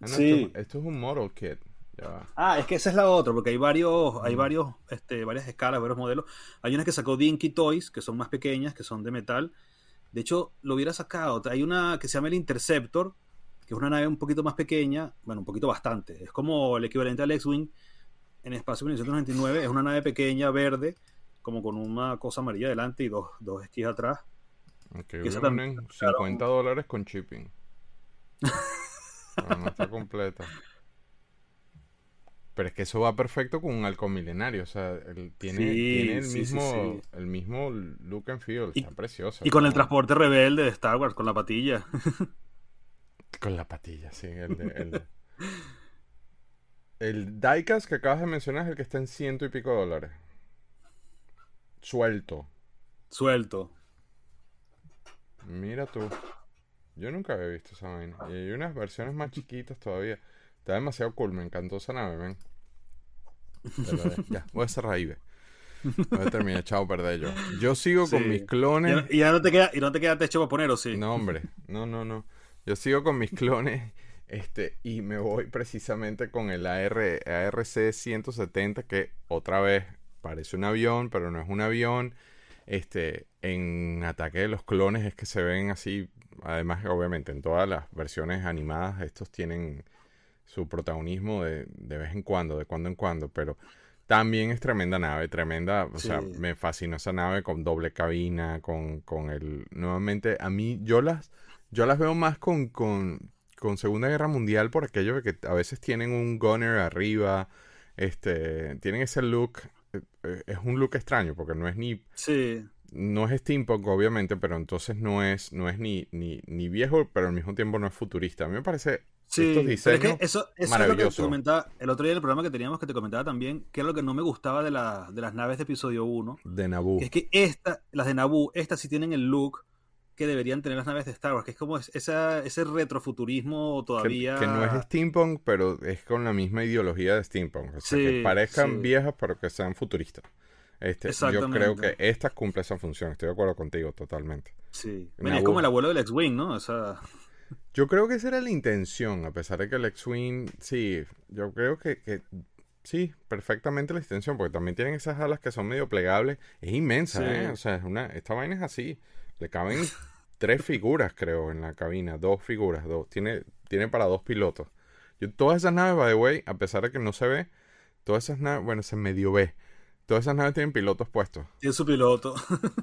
Ah, sí. Esto, es un model kit. Ah, es que esa es la otra, porque hay varios, hay varios, este, varias escalas, varios modelos. Hay unas que sacó Dinky Toys, que son más pequeñas, que son de metal. De hecho, lo hubiera sacado. Hay una que se llama el Interceptor, que es una nave un poquito más pequeña, bueno, un poquito bastante. Es como el equivalente al X-Wing en Espacio 1999. Es una nave pequeña, verde, como con una cosa amarilla delante y dos, dos esquís atrás. Ok, que 50 dólares con shipping. no está completa. Pero es que eso va perfecto con un halcón milenario. O sea, tiene, el, mismo, el mismo look and feel. Está precioso. Y con el transporte rebelde de Star Wars, con la patilla. Con la patilla, sí. El, el, diecast que acabas de mencionar es el que está en ciento y pico dólares. Suelto. Suelto. Mira tú. Yo nunca había visto esa vaina. Y hay unas versiones más chiquitas todavía. Está demasiado cool. Me encantó esa nave, ven. ya, voy a cerrar ahí, ve. Voy a terminar, chao, perdé yo. Yo sigo con mis clones. Y ya, no te queda, y no te queda techo para poner, ¿o sí? No, hombre. No, no, no. Yo sigo con mis clones este, y me voy precisamente con el AR, ARC 170 que otra vez parece un avión, pero no es un avión. Este, en Ataque de los Clones es que se ven así, además obviamente en todas las versiones animadas estos tienen su protagonismo de, de vez en cuando, de cuando en cuando, pero también es tremenda nave, tremenda, o sea, me fascinó esa nave con doble cabina, con, con el, nuevamente, a mí, yo las yo las veo más con, con, con Segunda Guerra Mundial por aquello de que a veces tienen un gunner arriba, este, tienen ese look, eh, eh, es un look extraño porque no es ni... Sí. No es steampunk, obviamente, pero entonces no es, no es ni, ni, ni viejo, pero al mismo tiempo no es futurista. A mí me parece Sí, diseños es que eso, eso es lo que te comentaba el otro día en el programa que teníamos que te comentaba también, que era lo que no me gustaba de, la, de las naves de episodio 1. De Naboo. es que esta, las de Naboo, estas sí tienen el look que deberían tener las naves de Star Wars, que es como esa, ese retrofuturismo todavía... Que, no es steampunk, pero es con la misma ideología de steampunk. O sea, que parezcan viejas, pero que sean futuristas. Este, yo creo que esta cumple esa función. Estoy de acuerdo contigo totalmente. Sí. es como el abuelo del X-Wing, ¿no? O sea... Yo creo que esa era la intención, a pesar de que el X-Wing, sí, yo creo que, que, sí, perfectamente la intención, porque también tienen esas alas que son medio plegables. Es inmensa, ¿eh? O sea, es una, esta vaina es así. Le caben tres figuras, creo, en la cabina. Dos figuras, dos. Tiene, tiene para dos pilotos. Yo, todas esas naves, by the way, a pesar de que no se ve, todas esas naves, bueno, se medio ve. Todas esas naves tienen pilotos puestos. Tiene su piloto.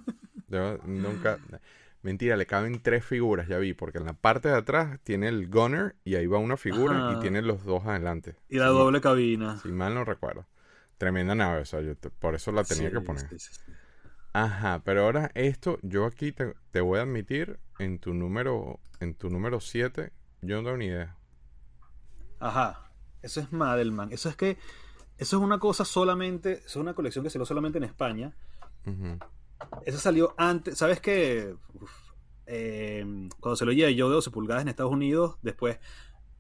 Yo nunca. Mentira, le caben tres figuras, ya vi, porque en la parte de atrás tiene el gunner y ahí va una figura y tiene los dos adelante. Y la doble cabina. Si mal no recuerdo. Tremenda nave, o sea, yo por eso la tenía que poner. Ajá, pero ahora esto, yo aquí te, voy a admitir en tu número, en tu número 7, yo no tengo ni idea. Ajá, eso es Madelman. Eso es que, eso es una cosa solamente, eso es una colección que salió solamente en España. Eso salió antes, ¿sabes qué? Em, cuando se lo oía yo de 12 pulgadas en Estados Unidos, después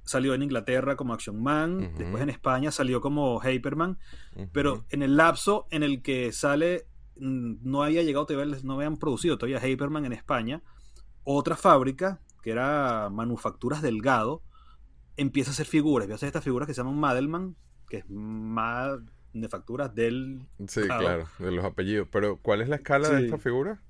salió en Inglaterra como Action Man, después en España salió como Hyperman, pero en el lapso en el que sale no había llegado todavía, no habían producido todavía Hyperman en España, otra fábrica, que era Manufacturas Delgado, empieza a hacer figuras, empieza a hacer estas figuras que se llaman Madelman, que es más de facturas del... Sí, claro, de los apellidos. Pero, ¿cuál es la escala de esta figura?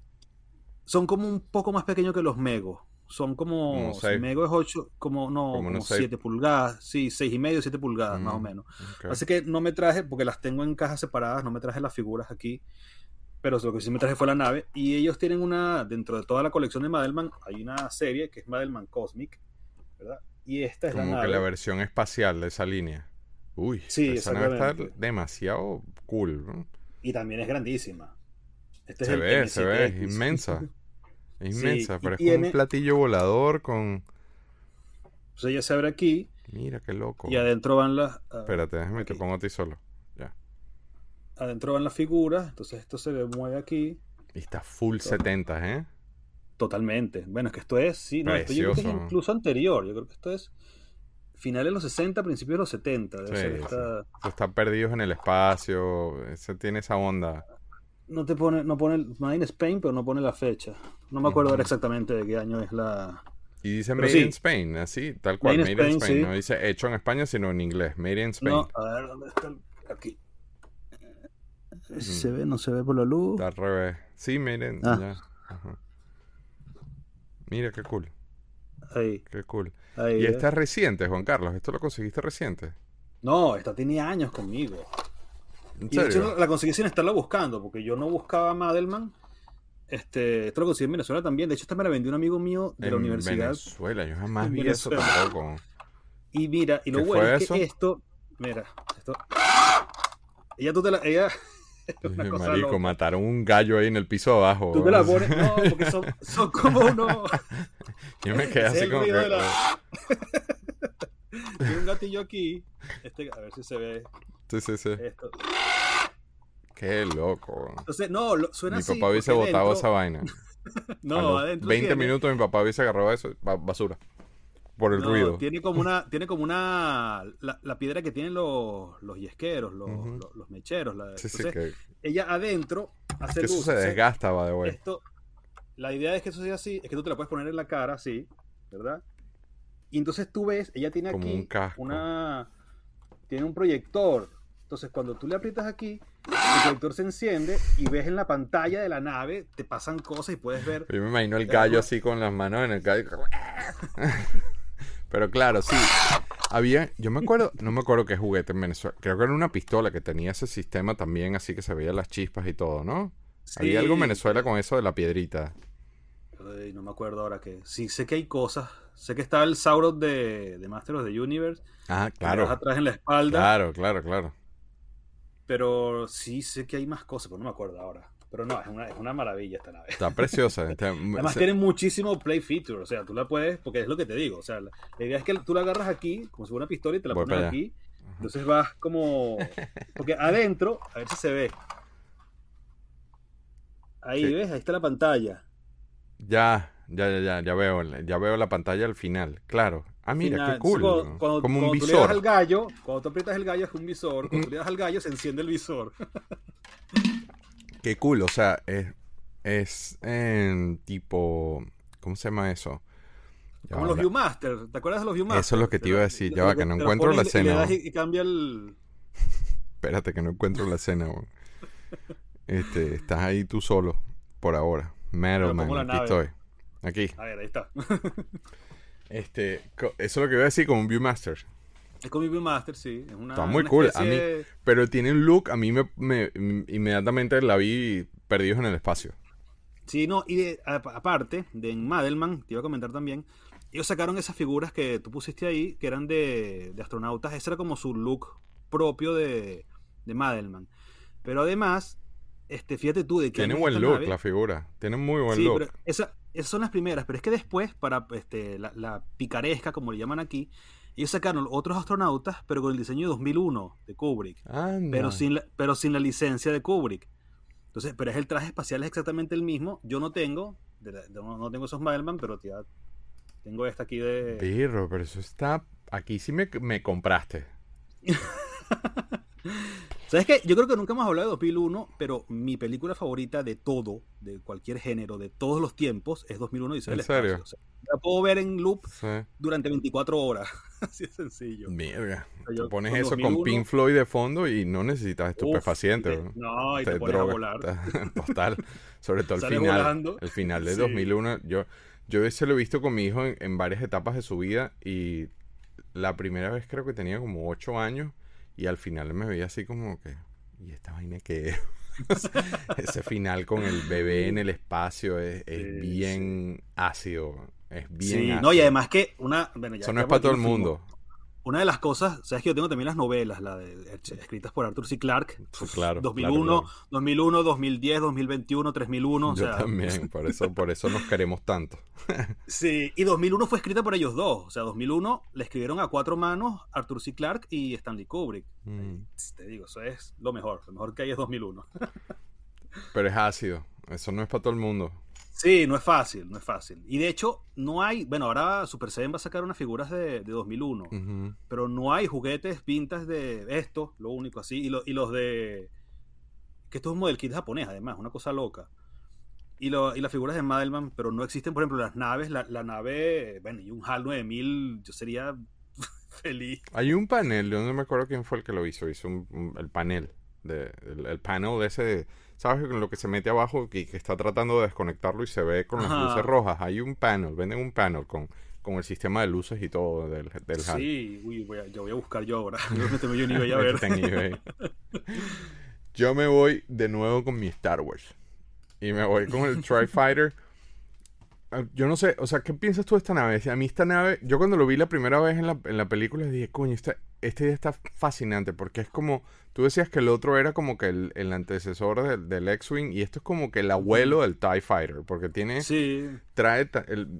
Son como un poco más pequeños que los Megos. Son como... Mego es 8, como no, como, 7 pulgadas. Sí, 6 y medio, 7 pulgadas, más o mm, menos. Así que no me traje, porque las tengo en cajas separadas, no me traje las figuras aquí pero lo que sí me traje fue la nave. Y ellos tienen una, dentro de toda la colección de Madelman, hay una serie que es Madelman Cosmic, ¿verdad? Y esta es la nave. que la versión espacial de esa línea. Uy, sí, esa nave está demasiado cool. Y también es grandísima. Este se es ve, se ve, es M7X. inmensa. Es inmensa, pero es tiene- como un platillo volador con... Entonces ella se abre aquí Mira qué loco. y adentro van las. ver, Espérate, déjame, te aquí. pongo a ti solo. Adentro van las figuras. Entonces esto se mueve aquí. Y está full 70, ¿eh? Totalmente. Bueno, es que esto es, sí, no, esto yo creo que es incluso anterior. Yo creo que esto es finales de los 60, principios de los 70. Debe Sí, ser esta- Eso Está perdidos en el espacio. Ese tiene esa onda. No te pone, no pone Made in Spain, pero no pone la fecha. No me acuerdo Ujú. ahora exactamente de qué año es la. Y dice Made sí. in Spain, así, tal cual. Made in Spain, Spain. sí. No dice hecho en España, sino en inglés. Made in Spain. No, a ver, ¿dónde está? el- Aquí. Si Mm. se ve, no se ve por la luz. Está al revés. Sí, miren. Ah. ya. Ajá. Mira, qué cool. Ahí, Qué cool. ahí. Y esta es reciente, Juan Carlos. ¿Esto lo conseguiste reciente? No, esta tiene años conmigo. ¿En Y de hecho la conseguí sin estarla buscando, porque yo no buscaba Madelman. Este, esto lo conseguí en Venezuela también. De hecho, esta me la vendió un amigo mío de la En universidad. Venezuela. Yo jamás En vi eso tampoco. Y mira, y lo ¿Qué bueno es eso? que esto, mira, esto. Ella tú te la, ella, una cosa Marico, loca. mataron un gallo ahí en el piso abajo. Tú te la pones, no, porque son, son como unos. Yo me quedé así como que... la- Tiene un gatillo aquí. Este, a ver si se ve Sí, sí, sí. esto. Qué loco. Entonces, no, lo- suena Mi así. papá hubiese botado dentro- esa vaina. No, adentro 20 tiene- minutos mi papá hubiese agarrado eso, ba- basura. Por el No, ruido. Tiene como una, tiene como una, la, la piedra que tienen los, los yesqueros, los, Ujú. los, los mecheros. la- Sí, sí, entonces, que, ella adentro hace que eso luz. se desgasta, va de güey. Esto, la idea es que eso sea así, es que tú te la puedes poner en la cara, así, ¿verdad? Y entonces tú ves, ella tiene Como aquí un casco. una, tiene un proyector. Entonces cuando tú le aprietas aquí, el proyector se enciende y ves en la pantalla de la nave, te pasan cosas y puedes ver. Yo me imagino el gallo así con las manos en el gallo. Pero claro, sí. Había, yo me acuerdo, no me acuerdo qué juguete en Venezuela. Creo que era una pistola que tenía ese sistema también, así que se veían las chispas y todo, ¿no? Había algo en Sí, Venezuela con eso de la piedrita. Ay, no me acuerdo ahora que. Sí, sé que hay cosas. Sé que está el Sauron de, de Master of the Universe. Ah, que claro. atrás en la espalda. Claro, claro, claro. Pero sí sé que hay más cosas, pero no me acuerdo ahora. Pero no, es una, es una maravilla esta nave. Está preciosa. Está- Además se- tiene muchísimo play feature, o sea, tú la puedes, porque es lo que te digo, o sea, la, la idea es que tú la agarras aquí, como si fuera una pistola y te la Voy pones aquí, entonces vas como, porque adentro, a ver si se ve, ahí Sí. ves, ahí está la pantalla, Ya, ya, ya, ya, ya veo, ya veo la pantalla al final, claro. Ah, mira, Final. qué cool. Cuando, cuando- Como un cuando tú le das visor. al gallo, cuando tú aprietas el gallo es un visor, cuando tú le das al gallo se enciende el visor. Qué cool, o sea, es, es en tipo, ¿cómo se llama eso? Ya Como los Viewmaster, ¿te acuerdas de los Viewmaster? Eso es lo que te iba a decir, ya va, que no encuentro la escena. Y, y cambia el... Espérate que no encuentro la escena. Este, estás ahí tú solo, por ahora. Metal Man, aquí nave. estoy. Aquí. A ver, ahí está. Este, eso es lo que iba a decir como un Viewmaster. Es como mi Viewmaster, sí. Es una, Está muy una cool, a mí- de- Pero tiene un look, a mí me, me- inmediatamente la vi perdidos en el espacio. Sí, no, y de- a- aparte, de en Madelman, te iba a comentar también, ellos sacaron esas figuras que tú pusiste ahí, que eran de, de astronautas, ese era como su look propio de, de Madelman. Pero además, este, fíjate tú de que... Tiene buen look la figura. Tiene muy buen sí, look. pero esa- esas son las primeras, pero es que después, para este, la, la picaresca, como le llaman aquí, ellos sacaron otros astronautas, pero con el diseño de 2001 de Kubrick Anda. pero sin la, pero sin la licencia de Kubrick. Entonces, pero es el traje espacial es exactamente el mismo. Yo no tengo, de la- de- no, no tengo esos Madelman, pero ya tengo esta aquí de. Birro, pero eso está... Aquí sí me, me compraste. ¿Sabes qué? Yo creo que nunca hemos hablado de 2001, pero mi película favorita de todo, de cualquier género, de todos los tiempos, es 2001 y ¿En serio? O sea, la puedo ver en loop Sí. durante 24 horas. Así es sencillo. Mierda. O sea, yo Tú pones eso con 2001, Pink Floyd de fondo y no necesitas estupefacientes. Uf, ¿no? Y te, te pones a drogas. volar. Total. Sobre todo el final. volando. El final de Sí. 2001. Yo, yo ese lo he visto con mi hijo en, en varias etapas de su vida y la primera vez creo que tenía como 8 años y al final me veía así como que... ¿Y esta vaina qué es? ese final con el bebé en el espacio es, es bien ácido. Es bien Sí, ácido. no, y además que una. Bueno, ya Eso no es para todo el mundo. Una de las cosas, sabes que yo tengo también las novelas, la de, escritas por Arthur C. Clarke. claro. 2001, 2001, 2010, 2021, 3001. Yo también, por eso, por eso nos queremos tanto. sí, y 2001 fue escrita por ellos dos. O sea, 2001 le escribieron a cuatro manos Arthur C. Clarke y Stanley Kubrick. Mm. Te digo, eso es lo mejor. Lo mejor que hay es 2001. Pero es ácido. Eso no es para todo el mundo. Sí, no es fácil, no es fácil. Y de hecho, no hay, bueno, ahora Super Seven va a sacar unas figuras de, 2001, pero no hay juguetes pintas de esto, lo único así, y, y los de... Que esto es un model kit japonés, además, una cosa loca. Y, lo, y las figuras de Madelman, pero no existen, por ejemplo, las naves, la, nave, bueno, y un HAL 9000, yo sería feliz. Hay un panel, yo no me acuerdo quién fue el que lo hizo, hizo el panel, de, el, panel de ese... ¿sabes? Lo que se mete abajo y que está tratando de desconectarlo y se ve con las luces rojas. Hay un panel, venden un panel con, con el sistema de luces y todo del, del Sí, uy, voy a, yo voy a buscar yo ahora. yo ni voy a ver. yo me voy de nuevo con mi Star Wars. Y me voy con el Tri-Fighter. Ah, yo no sé, o sea, ¿qué piensas tú de esta nave? A mí esta nave, yo cuando lo vi la primera vez en la, en la película dije, coño, esta, este está fascinante porque es como, tú decías que el otro era como que el, antecesor del, X-Wing y esto es como que el abuelo del TIE Fighter porque tiene, sí. trae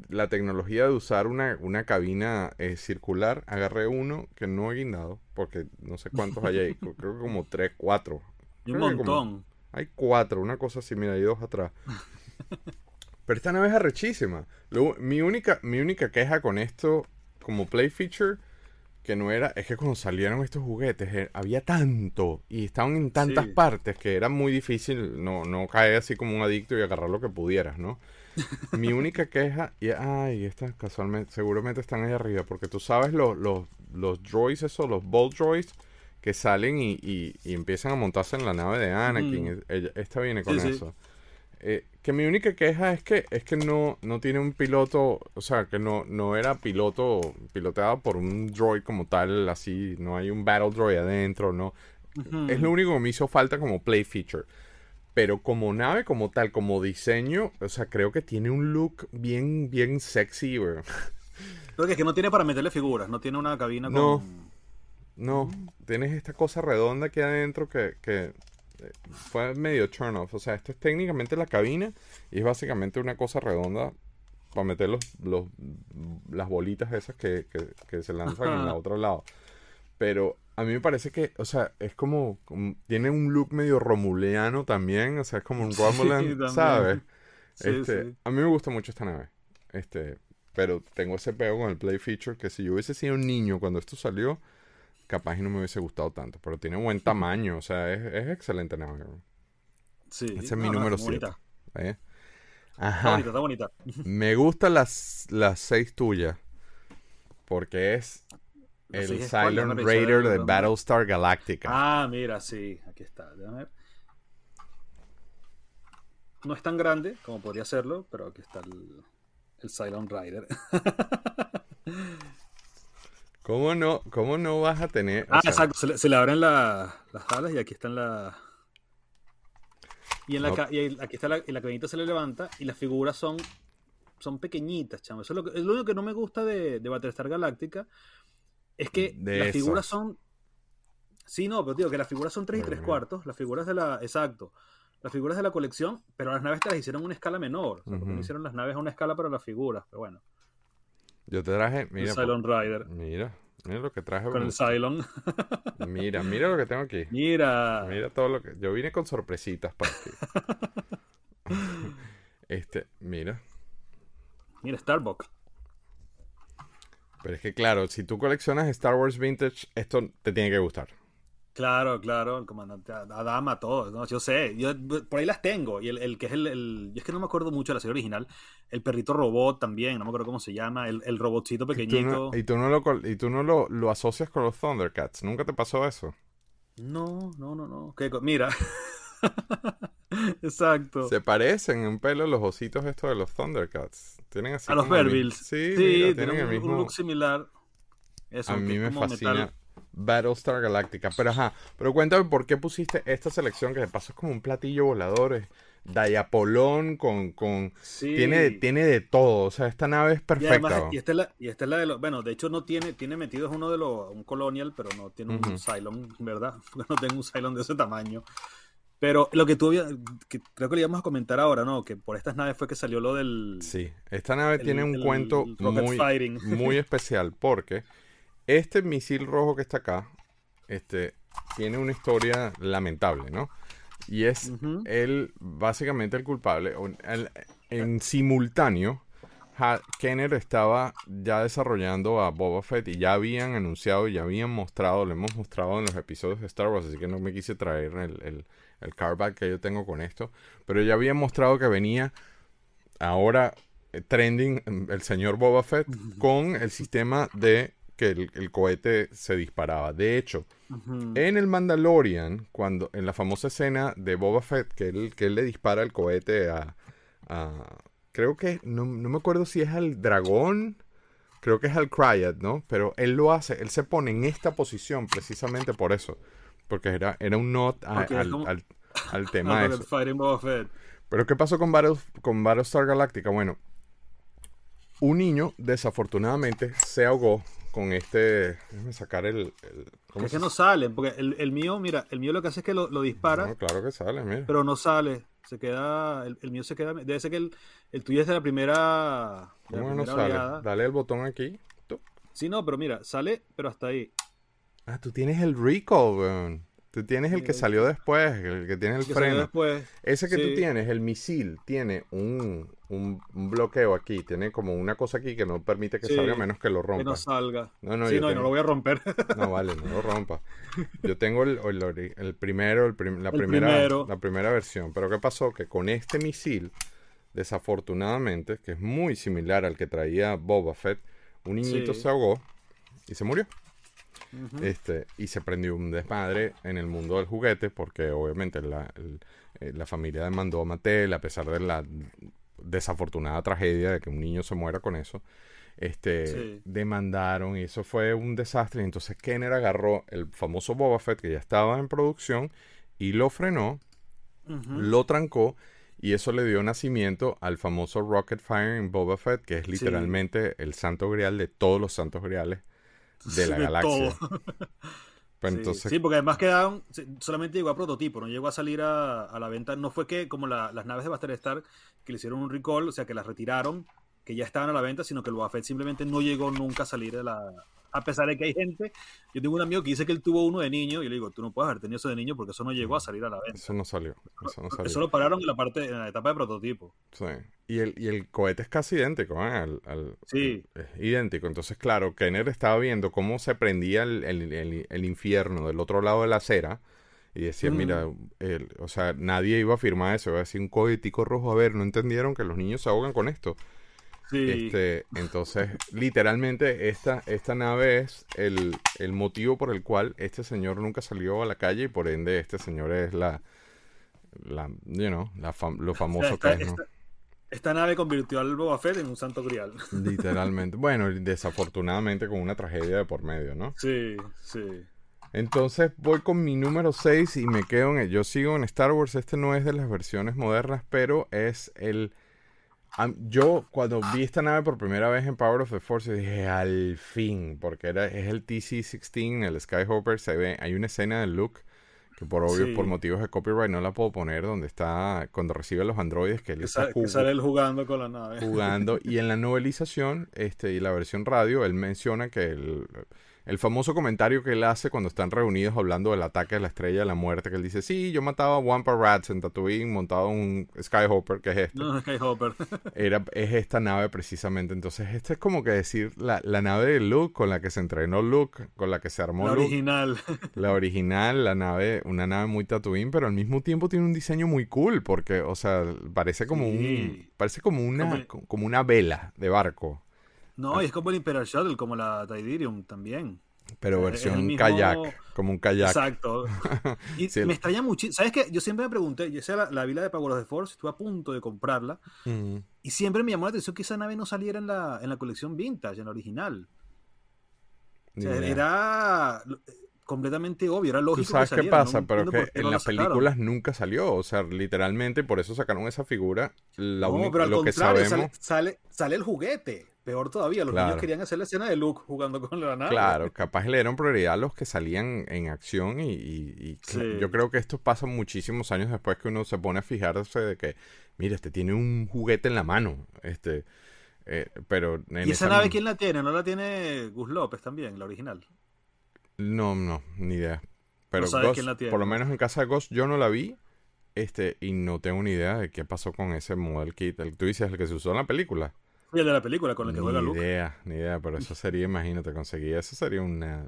la tecnología de usar una, una cabina eh, circular. Agarré uno que no he guindado porque no sé cuántos hay ahí, creo que como tres, cuatro. Y un montón. hay cuatro, una cosa así, mira, hay dos atrás. Pero esta nave es arrechísima. mi, única, mi única queja con esto como play feature que no era, es que cuando salieron estos juguetes eh, había tanto y estaban en tantas partes que era muy difícil no, no caer así como un adicto y agarrar lo que pudieras, ¿no? Mi única queja, y ay, estas casualmente, seguramente están ahí arriba, porque tú sabes los, los, los droids, esos, los ball droids que salen y, y, empiezan a montarse en la nave de Anakin. esta viene con eso. Eh, que mi única queja es que es que no, no tiene un piloto, o sea, que no, no era piloto piloteado por un droid como tal, así, no hay un battle droid adentro, no. Es lo único que me hizo falta como play feature. Pero como nave, como tal, como diseño, o sea, creo que tiene un look bien, bien sexy, güey. Creo que es que no tiene para meterle figuras, no tiene una cabina no, con... No, tienes esta cosa redonda aquí adentro que, que fue medio turn off. O sea, esto es técnicamente la cabina y es básicamente una cosa redonda para meter los, los las bolitas esas que, se lanzan en el otro lado. Pero a mí me parece que, o sea, es como, tiene un look medio romuleano también, o sea, es como un Romulan, ¿sabes? este, A mí me gusta mucho esta nave. Este, pero tengo ese pego con el play feature que si yo hubiese sido un niño cuando esto salió, capaz y no me hubiese gustado tanto. Pero tiene buen tamaño, o sea, es, excelente nave. Sí. Ese es mi número 7. ¿eh? Está bonita, está bonita. Me gustan las, las seis tuyas. Porque es el Silent Raider de Battlestar Galactica. Ah, mira, sí. Aquí está. Déjame ver. No es tan grande como podría serlo, pero aquí está el, el Silent Rider. ¿Cómo no, cómo no vas a tener? Ah, exacto, se le, abren las alas y aquí están las. Y, en la, aquí está la, la cabinita se le levanta y las figuras son, son pequeñitas, chamo. Eso es lo, único que no me gusta de, de Battlestar Galáctica. Es que las figuras son. Sí, no, pero digo que las figuras son 3 y 3 cuartos. Las figuras de la. Exacto. Las figuras de la colección, pero las naves te las hicieron a una escala menor. O sea, hicieron las naves a una escala para las figuras, pero bueno. Yo te traje, mira. El Cylon Rider. Mira, mira lo que traje. Con el Cylon. mira, mira lo que tengo aquí. Mira. Mira todo lo que. Yo vine con sorpresitas para ti. este, mira. Mira, Starbucks. Pero es que claro, si tú coleccionas Star Wars Vintage, esto te tiene que gustar. Claro, claro, el comandante Adama, todo, ¿no? yo sé, yo por ahí las tengo, y el, que es el, es que no me acuerdo mucho de la serie original, el perrito robot también, no me acuerdo cómo se llama, el, el robotcito pequeñito. Y tú no, lo, y tú no lo, asocias con los Thundercats, ¿nunca te pasó eso? No, no, no, no, mira, exacto. Se parecen un pelo los ositos estos de los Thundercats, tienen así A los Bearbills. Sí, sí tienen, el mismo... un look similar. Eso, a mí me fascina. Battlestar Galactica. Pero ajá, pero cuéntame por qué pusiste esta selección que de paso es como un platillo volador. Diapolón, con... con tiene, tiene de todo, o sea, esta nave es perfecta. Y, esta es la, y esta es la de los... Bueno, de hecho no tiene, tiene metido es uno de los... un Colonial, pero no tiene un Cylon, ¿verdad? no tengo un Cylon de ese tamaño. Pero lo que tú que creo que le íbamos a comentar ahora, ¿no? Que por estas naves fue que salió lo del... Sí, esta nave tiene un cuento muy, muy especial porque este misil rojo que está acá, este, tiene una historia lamentable, ¿no? Y es él básicamente el culpable. en simultáneo, Kenner estaba ya desarrollando a Boba Fett y ya habían anunciado, ya habían mostrado, lo hemos mostrado en los episodios de Star Wars, así que no me quise traer el, el, el cardback que yo tengo con esto, pero ya habían mostrado que venía ahora eh, trending mm, el señor Boba Fett con el sistema de que el, cohete se disparaba. De hecho, en el Mandalorian, cuando en la famosa escena de Boba Fett, que él, que él le dispara el cohete a, creo que, no, me acuerdo si es al dragón, creo que es al Cryat, ¿no? Pero él lo hace, él se pone en esta posición precisamente por eso, porque era, era un not al, al, tema eso. Pero ¿qué pasó con, Battle, con Battlestar Galactica? Bueno, un niño desafortunadamente se ahogó con este. Déjame sacar el. es que no sale, porque el, mío, mira, el mío lo que hace es que lo, dispara. No, claro que sale, mira. Pero no sale. Se queda. El, mío se queda. Debe ser que el, tuyo es de la primera. ¿Cómo no sale? Dale el botón aquí. Sí, no, pero mira, sale, pero hasta ahí. Ah, tú tienes el recall, weón. Tú tienes el que salió después, el que tiene el, freno. Ese que tú tienes, el misil, tiene un, un, bloqueo aquí. Tiene como una cosa aquí que no permite que salga menos que lo rompa. Que no salga. No, no, sí, no, no lo voy a romper. No, vale, no lo rompa. Yo tengo el, el, primero, la, primera, la primera versión. Pero ¿qué pasó? Que con este misil, desafortunadamente, que es muy similar al que traía Boba Fett, un niñito se ahogó y se murió este, y se prendió un desmadre en el mundo del juguete porque obviamente la, eh, la familia demandó a Mattel a pesar de la desafortunada tragedia de que un niño se muera con eso. Este, demandaron y eso fue un desastre. Y entonces Kenner agarró el famoso Boba Fett que ya estaba en producción y lo frenó, lo trancó y eso le dio nacimiento al famoso Rocket Fire en Boba Fett, que es literalmente el santo grial de todos los santos griales de la galaxia. Pues sí, porque además quedaron, solamente llegó a prototipo, no llegó a salir a, la venta. No fue que, como las naves de Buster Star, que le hicieron un recall, o sea, que las retiraron, que ya estaban a la venta, sino que el Boba simplemente no llegó nunca a salir de la, a pesar de que hay gente. Yo tengo un amigo que dice que él tuvo uno de niño y le digo, tú no puedes haber tenido eso de niño porque eso no llegó a salir a la venta. Eso no salió. Eso, lo pararon en la parte, en la etapa de prototipo. Sí. Y el, y el cohete es casi idéntico, ¿eh? al, sí. es idéntico. Entonces, claro, Kenner estaba viendo cómo se prendía el, el, infierno del otro lado de la acera. Y decía, mira, o sea, nadie iba a firmar eso. Iba a decir un cohetico rojo. A ver, no entendieron que los niños se ahogan con esto. Este, entonces, literalmente, esta, esta nave es el, motivo por el cual este señor nunca salió a la calle y por ende este señor es la, la you know, lo famoso que es, esta, nave convirtió al Boba Fett en un santo grial. Literalmente. bueno, desafortunadamente con una tragedia de por medio, ¿no? Sí, sí. Entonces voy con mi número 6 y me quedo en... Yo sigo en Star Wars. Este no es de las versiones modernas, pero es el yo cuando vi esta nave por primera vez en Power of the Force dije al fin, porque era, es el TC-16, el Skyhopper, se ve, hay una escena de Luke que por obvio, por motivos de copyright no la puedo poner, donde está, cuando recibe los androides, que él está sale él jugando con la nave. Jugando, y en la novelización, este, y la versión radio, él menciona que el el famoso comentario que él hace cuando están reunidos hablando del ataque de la estrella de la muerte, que él dice, sí, yo mataba a Wampa Rats en Tatooine montado en un Skyhopper, que es esto. No, Skyhopper. Era, es esta nave precisamente. Entonces, este es como que decir la, la, nave de Luke con la que se entrenó Luke, con la que se armó la original. La original, la nave, una nave muy Tatooine, pero al mismo tiempo tiene un diseño muy cool, porque, o sea, parece como un, parece como una, como una vela de barco. No, y es como el Imperial Shuttle, como la Tidirium también. Pero versión kayak, como un kayak. Exacto. Y me extraña muchísimo. ¿Sabes qué? Yo siempre me pregunté, yo sé la, la vila de Power of the Force, estuve a punto de comprarla. Y siempre me llamó la atención que esa nave no saliera en la, en la colección vintage, en la original. O sea, era. completamente obvio, era lógico. Tú sabes que qué pasa, no pero que en no las películas nunca salió, o sea, literalmente por eso sacaron esa figura. La No, única- pero al lo que contrario, sabemos, sale, sale, sale el juguete. Peor todavía, los Claro. niños querían hacer la escena de Luke jugando con la nave. claro, capaz le dieron prioridad a los que salían en acción y, y- y cla- Sí. yo creo que esto pasa muchísimos años después que uno se pone a fijarse de que, mira, este tiene un juguete en la mano, este, eh, pero ¿Y esa nave quién la tiene? ¿No la tiene Gus López también, la original? No, no, ni idea. Pero sabes Ghost, quién la tiene, por lo ¿no? menos en casa de Ghost yo no la vi, este, y no tengo ni idea de qué pasó con ese model kit. El, tú dices el que se usó en la película. De la película con el que juega Ni Luke. idea, ni idea, pero eso sería, imagínate, conseguir eso sería una,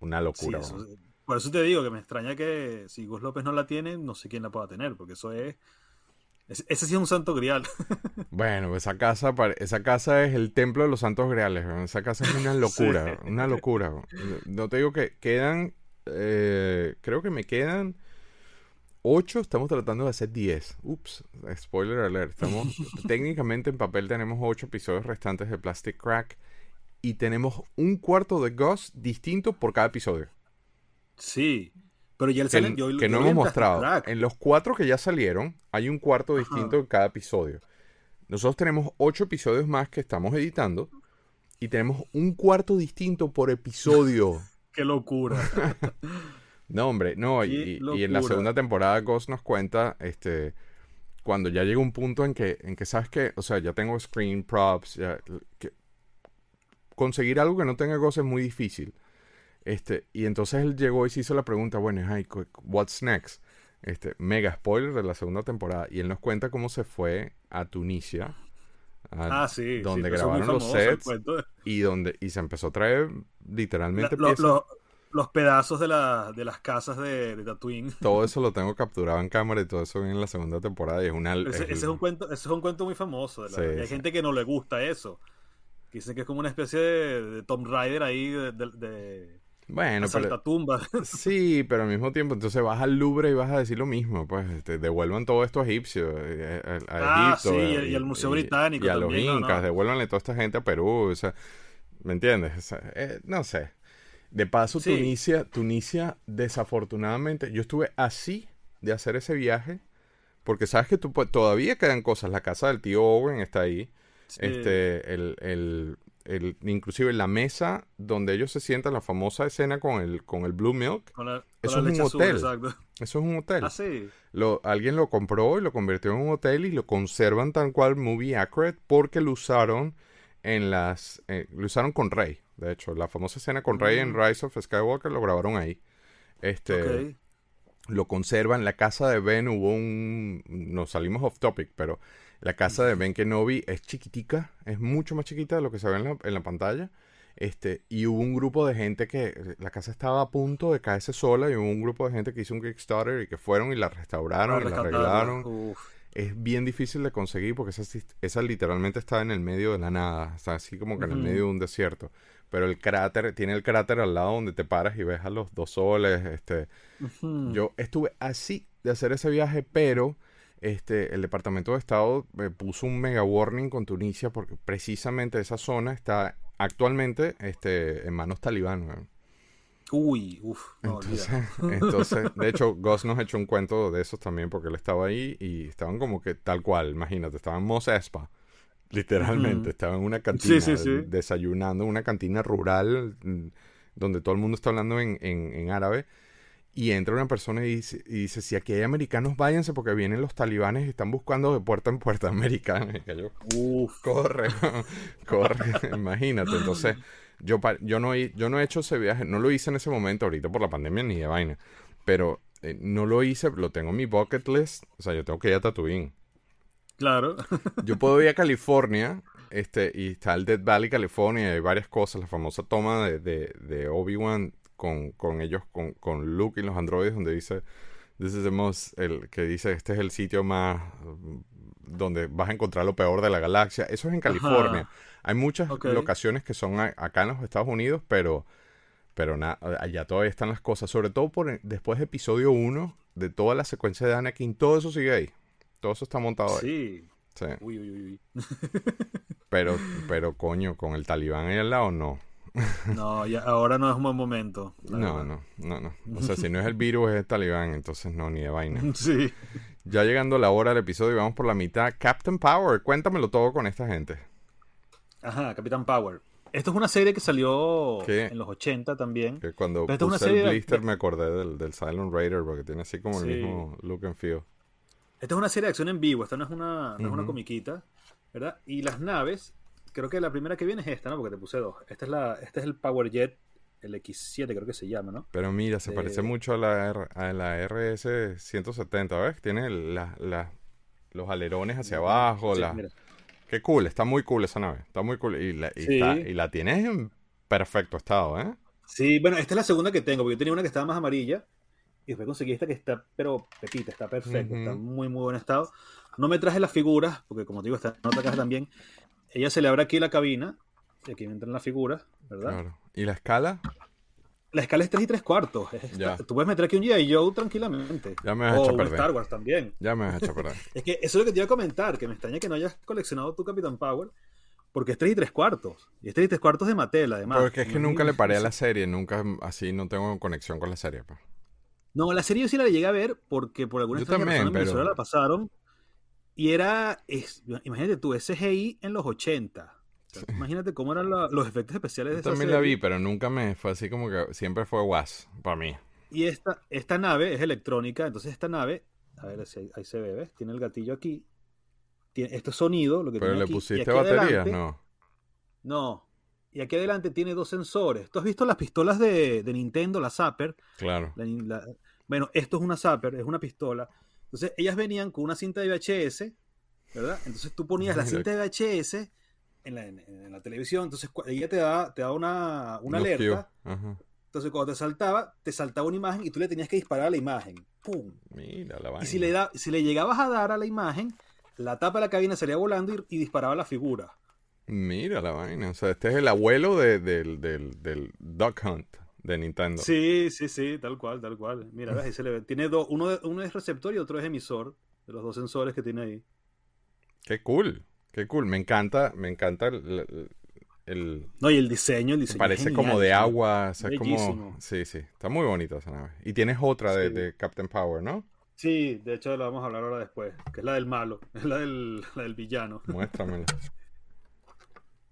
una Sí, locura. eso- por eso te digo que me extraña que si Gus López no la tiene, no sé quién la pueda tener, porque eso es. es- ese sí es un santo grial. Bueno, esa casa, esa casa es el templo de los santos greales. weón. Esa casa es una locura, Sí. una locura. No te digo que quedan, eh, creo que me quedan ocho. Estamos tratando de hacer 10. Ups, spoiler alert. Estamos técnicamente en papel tenemos ocho episodios restantes de Plastic Crack y tenemos un cuarto de Ghost distinto por cada episodio. Sí. Pero ya el que, salen, yo, que yo no hemos mostrado. Crack. En los cuatro que ya salieron, hay un cuarto Ajá. distinto en cada episodio. Nosotros tenemos ocho episodios más que estamos editando y tenemos un cuarto distinto por episodio. Qué locura. No, hombre, no, y, y en la segunda temporada Ghost nos cuenta, este, cuando ya llega un punto en que, en que sabes que, o sea, ya tengo screen props, ya, que conseguir algo que no tenga Ghost es muy difícil. Este, y entonces él llegó y se hizo la pregunta, bueno, hey, what's next? Este, mega spoiler de la segunda temporada. Y él nos cuenta cómo se fue a Tunisia. a- Ah, sí. donde sí, grabaron los sets y donde y se empezó a traer La- literalmente lo- lo- los pedazos de, la, de las casas de, de Tatooine. Todo eso lo tengo capturado en cámara y todo eso viene en la segunda temporada y es una... Ese, es- ese es un cuento, ese es un cuento muy famoso. Sí, y hay sí. gente que no le gusta eso. Que dicen que es como una especie de, de Tomb Raider ahí de, Bueno, pero... asaltatumba. Sí, pero al mismo tiempo, entonces vas al Louvre y vas a decir lo mismo, pues este, devuelvan todo esto a egipcios, eh, a, a Ah, Egipto, sí, eh, y- y al Museo Británico y a también, los no, incas, no. devuélvanle toda esta gente a Perú, o sea, ¿me entiendes? O sea, eh, no sé. De paso, Sí. Tunisia, Tunisia, desafortunadamente, yo estuve así de hacer ese viaje, porque sabes que tú, pu- todavía quedan cosas, la casa del tío Owen está ahí, Sí. este, el, el, el- inclusive la mesa donde ellos se sientan, la famosa escena con el, con el Blue Milk, Con la, con Eso la es un leche azul, hotel. exacto. eso es un hotel. Lo, alguien lo compró y lo convirtió en un hotel y lo conservan tal cual movie accurate porque lo usaron en las eh, lo usaron con Rey de hecho la famosa escena con Rey en Mm. Rise of Skywalker lo grabaron ahí este lo conservan la casa de Ben hubo un nos salimos off topic pero la casa de Ben Kenobi es chiquitica es mucho más chiquita de lo que se ve en la, en la pantalla este y hubo un grupo de gente que la casa estaba a punto de caerse sola y hubo un grupo de gente que hizo un Kickstarter y que fueron y la restauraron y la arreglaron. Uf. Es bien difícil de conseguir porque esa, esa literalmente está en el medio de la nada, está así como que en el medio de un desierto. Pero el cráter, tiene el cráter al lado donde te paras y ves a los dos soles. Este, yo estuve así de hacer ese viaje, pero este, el Departamento de Estado me puso un mega warning con Tunisia porque precisamente esa zona está actualmente este, en manos talibán. Uy, uff. No, Entonces, entonces, de hecho, Gus nos echó un cuento de esos también porque él estaba ahí y estaban como que tal cual, imagínate, estaban en Mos Espa, literalmente, Ujú. estaban en una cantina, Sí, sí, sí. desayunando, una cantina rural mm, donde todo el mundo está hablando en, en- en árabe y entra una persona y dice, y dice, si aquí hay americanos, váyanse porque vienen los talibanes y están buscando de puerta en puerta americanos. Y yo, Uf. corre, corre, imagínate. Entonces, yo, yo, no, he- yo no he hecho ese viaje, no lo hice en ese momento, ahorita por la pandemia ni de vaina, pero eh, no lo hice, lo tengo en mi bucket list, o sea, yo tengo que ir a Tatooine. Claro. Yo puedo ir a California, este, y está el Dead Valley, California, y hay varias cosas, la famosa toma de, de, de Obi-Wan con, con ellos, con, con Luke y los androides, donde dice, this is the most, el, que dice, este es el sitio más, donde vas a encontrar lo peor de la galaxia. Eso es en California. Ajá. Hay muchas locaciones que son a- acá en los Estados Unidos, pero, pero na- allá todavía están las cosas, sobre todo por después de episodio 1, de toda la secuencia de Anakin, todo eso sigue ahí. Todo eso está montado ahí. Sí. Sí. Uy, uy, uy, uy. Pero, pero coño, con el talibán ahí al lado, no. No, ya, ahora no es un buen momento. No, no, no, no. O sea, si no es el virus, es el talibán, entonces no, ni de vaina. Sí. Ya llegando la hora del episodio, vamos por la mitad. Captain Power, cuéntamelo todo con esta gente. Ajá, Capitán Power. Esto es una serie que salió en los 80 también. Que cuando puse el blister me acordé del, del, Silent Raider porque tiene así como el mismo look and feel. Esta es una serie de acción en vivo, esta no es una, no es una comiquita, ¿verdad? Y las naves, creo que la primera que viene es esta, ¿no? Porque te puse dos. Esta es la, este es el Power Jet, el X7 creo que se llama, ¿no? Pero mira, se parece mucho a la, a la RS-170, ¿ves? Tiene la, la, los alerones hacia abajo, la... Qué cool, está muy cool esa nave. Está muy cool. Y la, y, la tienes en perfecto estado, ¿eh? Sí, bueno, esta es la segunda que tengo, porque yo tenía una que estaba más amarilla. Y después conseguí esta que está, pero pepita, está perfecta, está muy, muy buen estado. No me traje las figuras, porque como te digo, está en otra caja también. Ella se le abre aquí la cabina, y aquí entran las figuras, ¿verdad? Claro. ¿Y la escala? La escala es 3 y 3 cuartos. Tú puedes meter aquí un G.I. Joe tranquilamente. Ya me has hecho perder. Star Wars también. Ya me has hecho perder. es que eso es lo que te iba a comentar, que me extraña que no hayas coleccionado tu Capitán Power. Porque es 3 y 3 cuartos. Y es 3 y 3 cuartos de Mattel, además. Porque es que nunca le paré a la serie. Nunca, así, no tengo conexión con la serie. Pa. No, la serie yo sí la llegué a ver porque por alguna razón en Venezuela la pasaron. Y era, imagínate tú, SGI en los 80. Imagínate cómo eran los efectos especiales de Yo también la vi, pero nunca me fue así como que siempre fue was para mí. Y esta, esta nave es electrónica, entonces esta nave, a ver si ahí, se ve, ¿ves? Tiene el gatillo aquí. Tiene este sonido, lo que Pero le pusiste baterías, no. No. Y aquí adelante tiene dos sensores. ¿Tú has visto las pistolas de, Nintendo, la Zapper? Claro. bueno, esto es una Zapper, es una pistola. Entonces, ellas venían con una cinta de VHS, ¿verdad? Entonces tú ponías la cinta de VHS en la, televisión, entonces ella te da, te da una, una alerta. Entonces cuando te saltaba, te saltaba una imagen y tú le tenías que disparar a la imagen. ¡Pum! Mira la vaina. Y si le, da, si le llegabas a dar a la imagen, la tapa de la cabina salía volando y, disparaba la figura. Mira la vaina. O sea, este es el abuelo del, del, Duck Hunt de Nintendo. Sí, sí, sí, tal cual, tal cual. Mira, ves, ahí se le ve. Tiene dos, uno, uno es receptor y otro es emisor, de los dos sensores que tiene ahí. Qué cool. Qué cool, me encanta, me encanta el, no, y el diseño, el diseño Parece como de agua, o sea, como... Sí, sí, está muy bonita esa nave. Y tienes otra de, Captain Power, ¿no? Sí, de hecho la vamos a hablar ahora después, que es la del malo, es la del, la del villano. Muéstramela.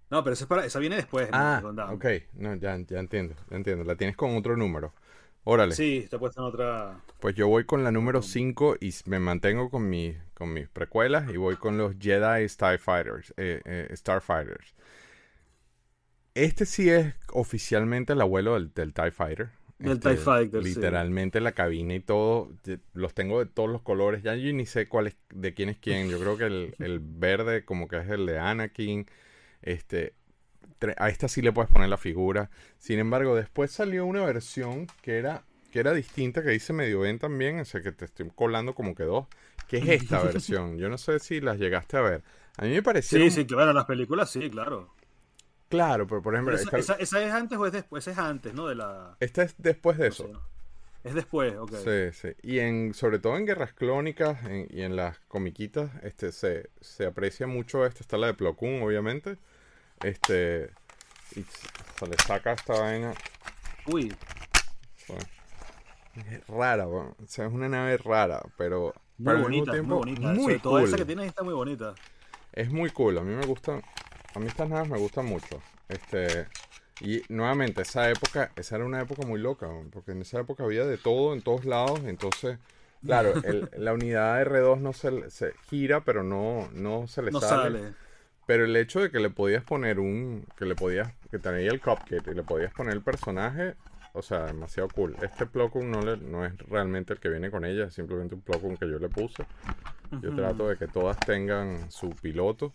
No, pero esa, es para, esa viene después. Ah, ok, no, ya, ya entiendo, ya entiendo. La tienes con otro número. Órale. Sí, está puesta en otra. Pues yo voy con la número 5 y me mantengo con, mi, con mis precuelas y voy con los Jedi Starfighters. Eh, eh, Starfighters. Este sí es oficialmente el abuelo del, TIE Fighter. Del TIE este, Fighter. Literalmente la cabina y todo. Los tengo de todos los colores. Ya yo ni sé cuál es, de quién es quién. Yo creo que el, el verde, como que es el de Anakin. Este, a esta sí le puedes poner la figura. Sin embargo, después salió una versión que era, que era distinta, que dice medio bien también, o sea que te estoy colando como que dos, que es esta versión. Yo no sé si las llegaste a ver. A mí me pareció... Sí, sí, claro, las películas sí, claro. Claro, pero por ejemplo... esa, es antes o es después? Es antes, ¿no? De la... Esta es después de eso. Es después, ok. Sí, sí. Y en, sobre todo en Guerras Clónicas y en las comiquitas, este, se, se aprecia mucho, esta está la de Plo Koon, obviamente, este. Y se le saca esta vaina. Uy. es rara, o sea, es una nave rara, pero. Muy bonita, tiempo, muy bonita. Muy cool. esa que tienes está muy bonita. Es muy cool, a mí me gustan. A mí estas naves me gustan mucho. Este. Y nuevamente, esa época, esa era una época muy loca, porque en esa época había de todo en todos lados, entonces, claro, la unidad R2 no se, se, gira, pero no, no se le no sale. Pero el hecho de que le podías poner un. Que le podías. Que tenía el cupcake y le podías poner el personaje. O sea, demasiado cool. Este Plocum no, le, no es realmente el que viene con ella. Es simplemente un Plocum que yo le puse. Yo trato de que todas tengan su piloto.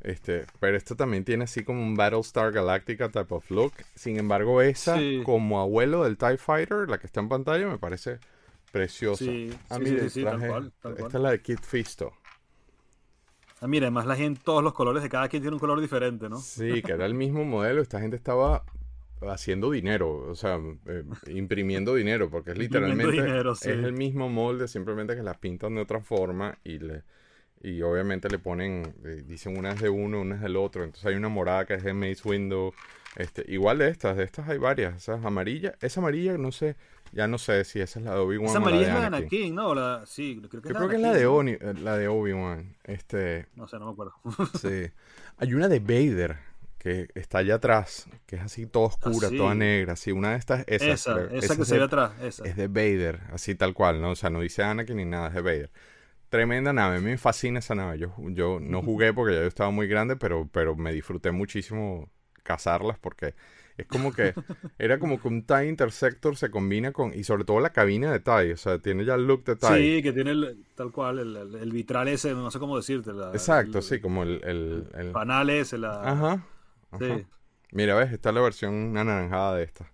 Este, pero esto también tiene así como un Battlestar Galactica type of look. Sin embargo, esa, como abuelo del TIE Fighter, la que está en pantalla, me parece preciosa. Sí, ah, sí, sí, Esta es la de Kid Fisto. Ah, mira, además la gente, todos los colores de cada quien tiene un color diferente, ¿no? Sí, que era el mismo modelo. Esta gente estaba haciendo dinero, o sea, eh, imprimiendo dinero, porque es literalmente es el mismo molde, simplemente que las pintan de otra forma y le Y obviamente le ponen, eh, dicen una es de uno, una es del otro. Entonces hay una morada que es de Mace Window. Este, igual de estas, de estas hay varias. Esas amarillas, esa amarilla, no sé, ya no sé si esa es la de Obi-Wan. Esa es la de Anakin, ¿no? La, sí, creo que, Yo creo que es la de, Oni, eh, la de Obi-Wan. Este, no sé, no me acuerdo. sí. Hay una de Vader que está allá atrás, que es así toda oscura, ah, toda negra, sí, una de estas, esa, esa, que se ve atrás, esa. Es de Vader, así tal cual, ¿no? O sea, no dice Anakin ni nada, es de Vader. Tremenda nave, me fascina esa nave. Yo, yo no jugué porque ya yo estaba muy grande, pero, pero me disfruté muchísimo cazarlas porque es como que era como que un TIE Intersector se combina con, y sobre todo la cabina de TIE, o sea, tiene ya el look de TIE. Sí, que tiene tal cual, el, vitral ese, no sé cómo decirte. Exacto, sí, como el, el, el... panal ese, la... Ajá, Sí. Mira, ves, está la versión anaranjada de esta.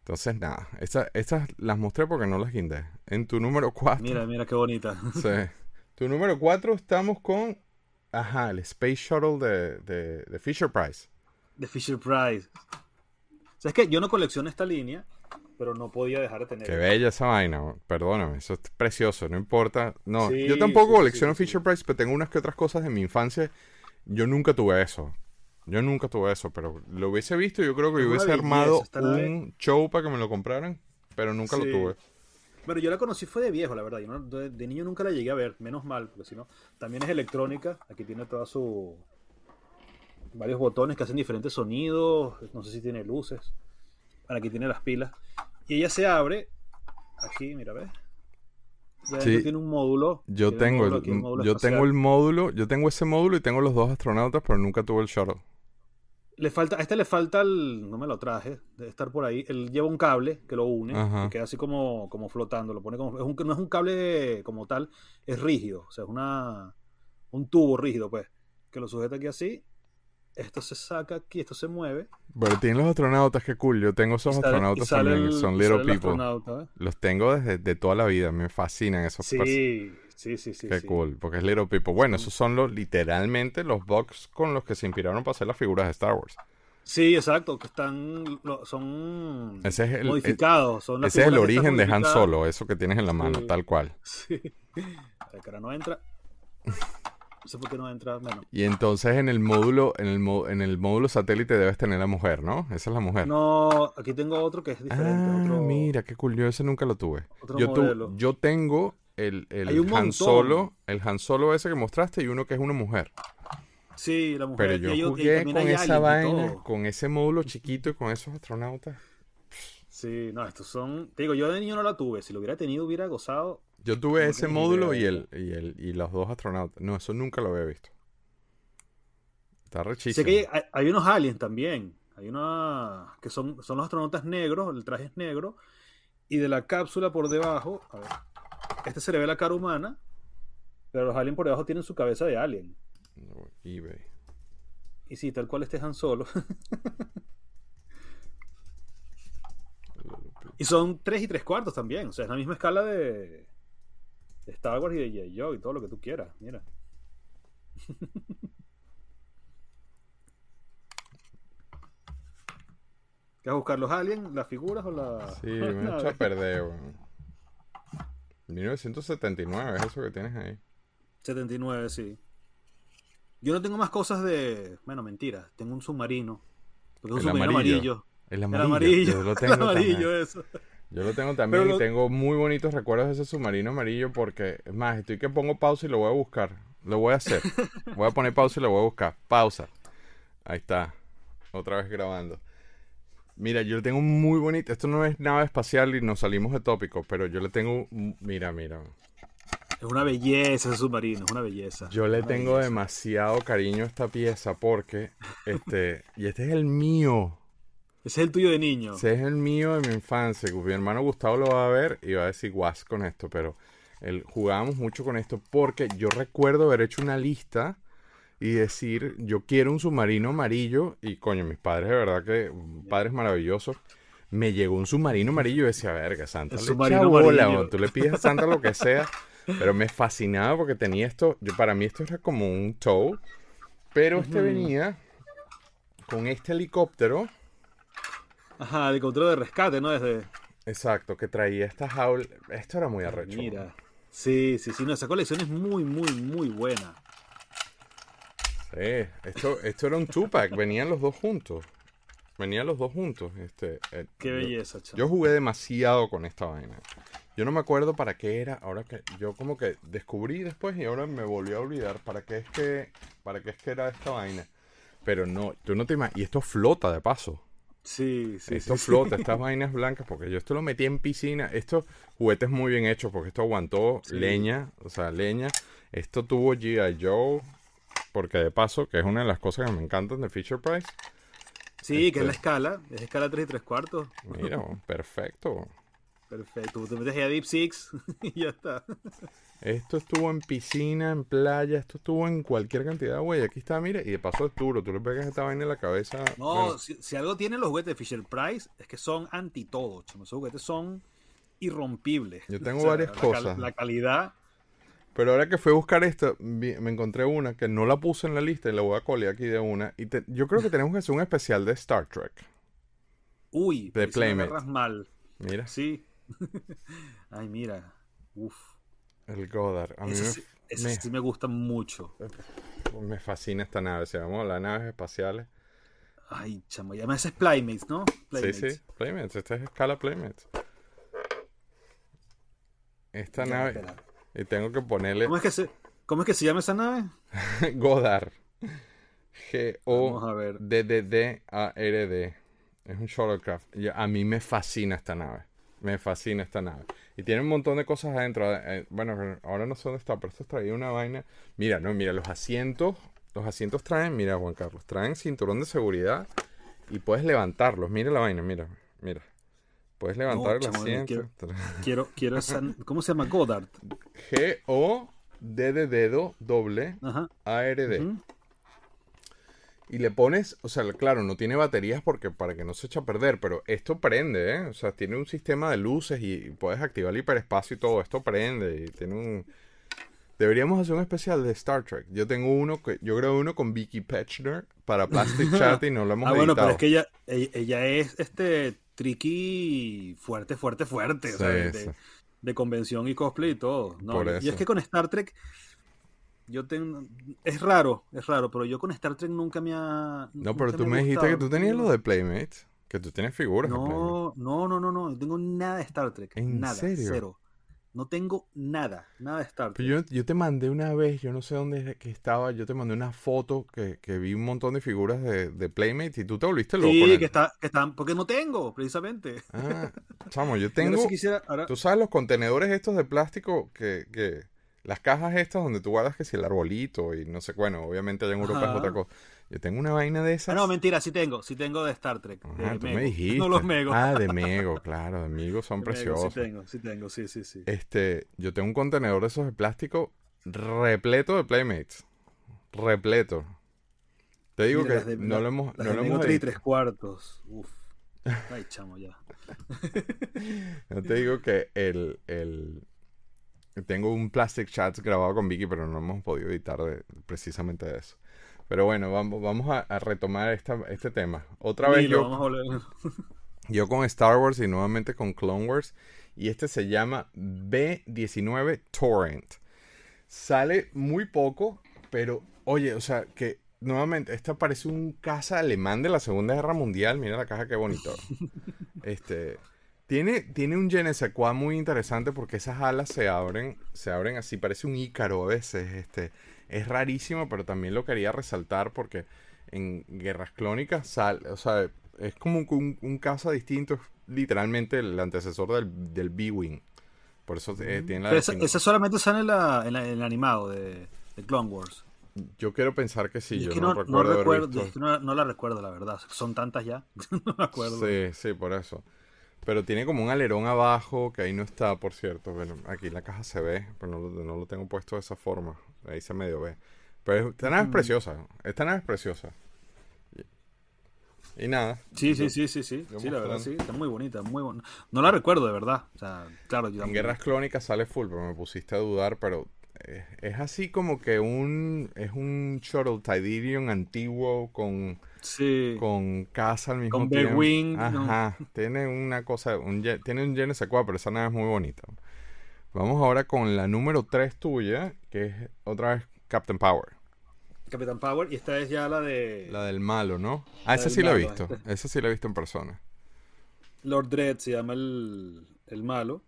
Entonces, nada, estas esta las mostré porque no las guindé. En tu número 4. Mira, mira qué bonita. Sí. Tu número 4 estamos con, ajá, el Space Shuttle de, de Fisher Price. De Fisher Price. O es que yo no colecciono esta línea, pero no podía dejar de tener. Qué bella esa vaina, perdóname, eso es precioso, no importa. No, yo tampoco colecciono Fisher Price, pero tengo unas que otras cosas de mi infancia. Yo nunca tuve eso. Yo nunca tuve eso, pero lo hubiese visto yo creo que hubiese armado un show para que me lo compraran, pero nunca lo tuve. Bueno, yo la conocí fue de viejo, la verdad. Yo de, niño nunca la llegué a ver, menos mal, porque si no, también es electrónica. Aquí tiene toda su. Varios botones que hacen diferentes sonidos. No sé si tiene luces. Bueno, aquí tiene las pilas. Y ella se abre. Aquí, mira, ¿ves? Ya tiene un módulo. Yo tengo, yo tengo el módulo, yo tengo ese módulo y tengo los dos astronautas, pero nunca tuve el shuttle. Le falta, a este le falta el. No me lo traje, debe estar por ahí. Él lleva un cable que lo une, que queda así como, como flotando. Lo pone como, es un, no es un cable como tal, es rígido. O sea, es una, un tubo rígido, pues. Que lo sujeta aquí así. Esto se saca aquí, esto se mueve. Pero tienen los astronautas, qué cool. Yo tengo esos astronautas también, son Little People. ¿eh? Los tengo desde de toda la vida, me fascinan esos Sí, sí, sí, sí. Qué cool, porque es Little People. Bueno, esos son los literalmente los bugs con los que se inspiraron para hacer las figuras de Star Wars. Sí, exacto, que están son modificados. ese es el origen de Han Solo, eso que tienes en la mano, tal cual. Sí. A ver, cara no entra. No sé por qué no entra menos. Y entonces en el módulo, en el, en el módulo satélite debes tener la mujer, ¿no? Esa es la mujer. No, aquí tengo otro que es diferente. Ah, mira, qué. Yo ese nunca lo tuve. yo, yo tengo el, el Han Solo, el Han Solo ese que mostraste y uno que es una mujer. Sí, la mujer. Pero yo jugué con esa vaina, con ese módulo chiquito y con esos astronautas. Sí, no, estos son. Te digo, yo de niño no la tuve. Si lo hubiera tenido, hubiera gozado. Yo tuve ese módulo y el, y el y los dos astronautas. No, eso nunca lo había visto. Está rechísimo. Sé que hay, unos aliens también. Hay una. que son, son los astronautas negros, el traje es negro. Y de la cápsula por debajo. A ver. Este se le ve la cara humana. Pero los aliens por debajo tienen su cabeza de alien. No, eBay. Y sí, tal cual este Han Solo. y son 3 y 3 cuartos también. O sea, es la misma escala de, de Star Wars y de J. Joe y todo lo que tú quieras. Mira. ¿Qué vas a buscar los aliens, las figuras o la.? Sí, me he hecho a perder, 1979 es eso que tienes ahí. 79, sí. Yo no tengo más cosas de. Bueno, mentira. Tengo un submarino. Porque un submarino amarillo. El amarillo. Yo lo tengo el amarillo, eso. Yo lo tengo también y tengo muy bonitos recuerdos de ese submarino amarillo porque, es más, estoy que pongo pausa y lo voy a buscar. Lo voy a hacer. voy a poner pausa y lo voy a buscar. Pausa. Ahí está. Otra vez grabando. Mira, yo le tengo muy bonito. Esto no es nave espacial y nos salimos de tópico, pero yo le tengo. Mira, mira. Es una belleza ese submarino, es una belleza. Yo le tengo demasiado cariño a esta pieza porque. Este. y este es el mío. Ese es el tuyo de niño. Ese es el mío de mi infancia. Mi hermano Gustavo lo va a ver y va a decir guas con esto, pero él, jugábamos mucho con esto porque yo recuerdo haber hecho una lista y decir, yo quiero un submarino amarillo y coño, mis padres de verdad que padres maravillosos. Me llegó un submarino amarillo y decía, verga, Santa, le submarino bola, tú le pides a Santa lo que sea, pero me fascinaba porque tenía esto, yo para mí esto era como un tow, pero este venía con este helicóptero Ajá, el control de rescate, ¿no? Desde... Exacto, que traía esta jaula. Esto era muy arrecho. Mira. Sí, sí, sí, no, esa colección es muy, muy, muy buena. Sí, esto, esto era un two-pack, venían los dos juntos. Venían los dos juntos. Este, eh, Qué belleza, chaval. Yo jugué demasiado con esta vaina. Yo no me acuerdo para qué era, ahora que yo como que descubrí después y ahora me volví a olvidar para qué es que para qué es que era esta vaina. Pero no, tú no te imaginas, y esto flota de paso. Sí, sí, esto sí, sí. flota, estas vainas blancas, porque yo esto lo metí en piscina. Estos juguetes muy bien hechos, porque esto aguantó Sí. leña, o sea, leña. Esto tuvo G.I. Joe, porque de paso, que es una de las cosas que me encantan de Fisher Price. Sí, que es la Este- escala, es escala 3 y 3 cuartos. Mira, perfecto. Perfecto, tú te metes ahí a Deep Six y ya está. Esto estuvo en piscina, en playa, esto estuvo en cualquier cantidad de huella. Aquí está, mire, y de paso es duro. Tú le pegas esta vaina en la cabeza. No, bueno, si, si algo tienen los juguetes de Fisher Price es que son anti todo, chamo. Esos juguetes son irrompibles. Yo tengo varias la cal- cosas. La calidad. Pero ahora que fui a buscar esto, me encontré una que no la puse en la lista y la voy a colear aquí de una. Y te- yo creo que tenemos que hacer un especial de Star Trek. Uy, De me Playmate. agarras mal. Mira, Sí. Ay, mira. Uf. el Goddard. A mí Ese me, sí, ese me- sí me gusta mucho. me fascina esta nave. Vamos a las naves espaciales. Ay, chamo. Y además es Playmates, ¿no? Sí, Playmates. sí, Playmates. Esta es escala Playmates. Esta Ya, nave. espera. Y tengo que ponerle ¿Cómo es que se, cómo es que se llama esa nave? Goddard. Vamos a ver. G-O-D-D-D-A-R-D. Es un shuttlecraft. A mí me fascina esta nave. Me fascina esta nave. Y tiene un montón de cosas adentro. Eh, bueno, ahora no sé dónde está, pero esto traía una vaina. Mira, no, mira, los asientos. Los asientos traen, mira, Juan Carlos, traen cinturón de seguridad y puedes levantarlos. Mira la vaina, mira, mira. Puedes levantar el chamo, yo asiento. Quiero, quiero. ¿Cómo se llama? Goddard. G-O-D de dedo doble Ajá. A-R-D. Ujú. Y le pones, o sea, claro, no tiene baterías porque para que no se eche a perder, pero esto prende, ¿eh? O sea, tiene un sistema de luces y puedes activar el hiperespacio y todo. Esto prende y tiene un... Deberíamos hacer un especial de Star Trek. Yo tengo uno, que yo grabé uno con Vicky Petchner para Plastic Chat y no lo hemos Ah, bueno, pero es que ella, ella, es este tricky fuerte, fuerte, fuerte. o sea, de, de convención y cosplay y todo. ¿no? Y- es que con Star Trek. Yo tengo. Es raro, es raro, pero yo con Star Trek nunca me ha. No, pero tú me dijiste que tú tenías lo de Playmates, que tú tienes figuras. No, no, no, no, no. No tengo nada de Star Trek. ¿En nada. serio? Cero. No tengo nada. Nada de Star Trek. Yo, yo te mandé una vez, yo no sé dónde que estaba, yo te mandé una foto que, que vi un montón de figuras de, de Playmates y tú te volviste loco. sí, que, está, que están. Porque no tengo, precisamente. Ah, chamo, yo tengo. quisiera. Ahora, Tú sabes los contenedores estos de plástico que, que. Las cajas estas donde tú guardas que si el arbolito y no sé, bueno, obviamente allá en Europa es otra cosa. Yo tengo una vaina de esas. Ah, no, mentira, sí tengo. Sí tengo de Star Trek. Ajá, de tú Mego. me dijiste. No los Mego. Ah, de Mego, claro, de Mego son De Mego, preciosos. Sí tengo, sí tengo, sí, sí, sí. Este, yo tengo un contenedor de esos de plástico repleto de Playmates. Repleto. Te digo Mira, que de- no lo hemos, Las no de lo Mego hemos tres y editado. tres cuartos. Uf. Ay, chamo, ya. No te digo que el, el- Tengo un Plastic Chats grabado con Vicky, pero no hemos podido editar de- precisamente de eso. Pero bueno, vamos, vamos a, a retomar esta, este tema. Otra vez yo, vamos a volver. yo con Star Wars y nuevamente con Clone Wars. Y este se llama B19 Torrent. Sale muy poco, pero oye, o sea, que nuevamente, esta parece un caza alemán de la Segunda Guerra Mundial. Mira la caja, qué bonito. Este. Tiene, tiene un je ne sais quoi muy interesante porque esas alas se abren, se abren así, parece un ícaro a veces. Este, es rarísimo, pero también lo quería resaltar porque en Guerras Clónicas sal, o sea, es como un, un, un caza distinto, es literalmente el antecesor del, del B-Wing. Por eso eh, tiene la Pero esa solamente sale en, la, en, la- en el animado de, de Clone Wars. Yo quiero pensar que sí, yo que no, no, no recuerdo visto- es que no, no la recuerdo, la verdad. Son tantas ya. no me acuerdo. Sí, sí, por eso. Pero tiene como un alerón abajo, que ahí no está, por cierto. Bueno, aquí la caja se ve, pero no, lo- no lo tengo puesto de esa forma. Ahí se medio ve. Pero esta nave es Mm. preciosa. Esta nave es preciosa. Y, nada. Sí, sí, sí, sí, sí. Sí, la verdad, sí. Está muy bonita, muy bonita. No la recuerdo, de verdad. O sea, claro, yo En Guerras Clónicas sale full, pero me pusiste a dudar, pero eh, es así como que un es un Shuttle Tidirium antiguo con, Sí. con casa al mismo Con tiempo. B-Wing, ¿no? Ajá, tiene una cosa, un, tiene un je ne sais quoi, pero esa nave es muy bonita. Vamos ahora con la número 3 tuya, que es otra vez Captain Power. Captain Power, y esta es ya la de. La del malo, ¿no? Ah, esa sí la he visto. Este. Esa sí la he visto en persona. Lord Dread se llama el, el malo.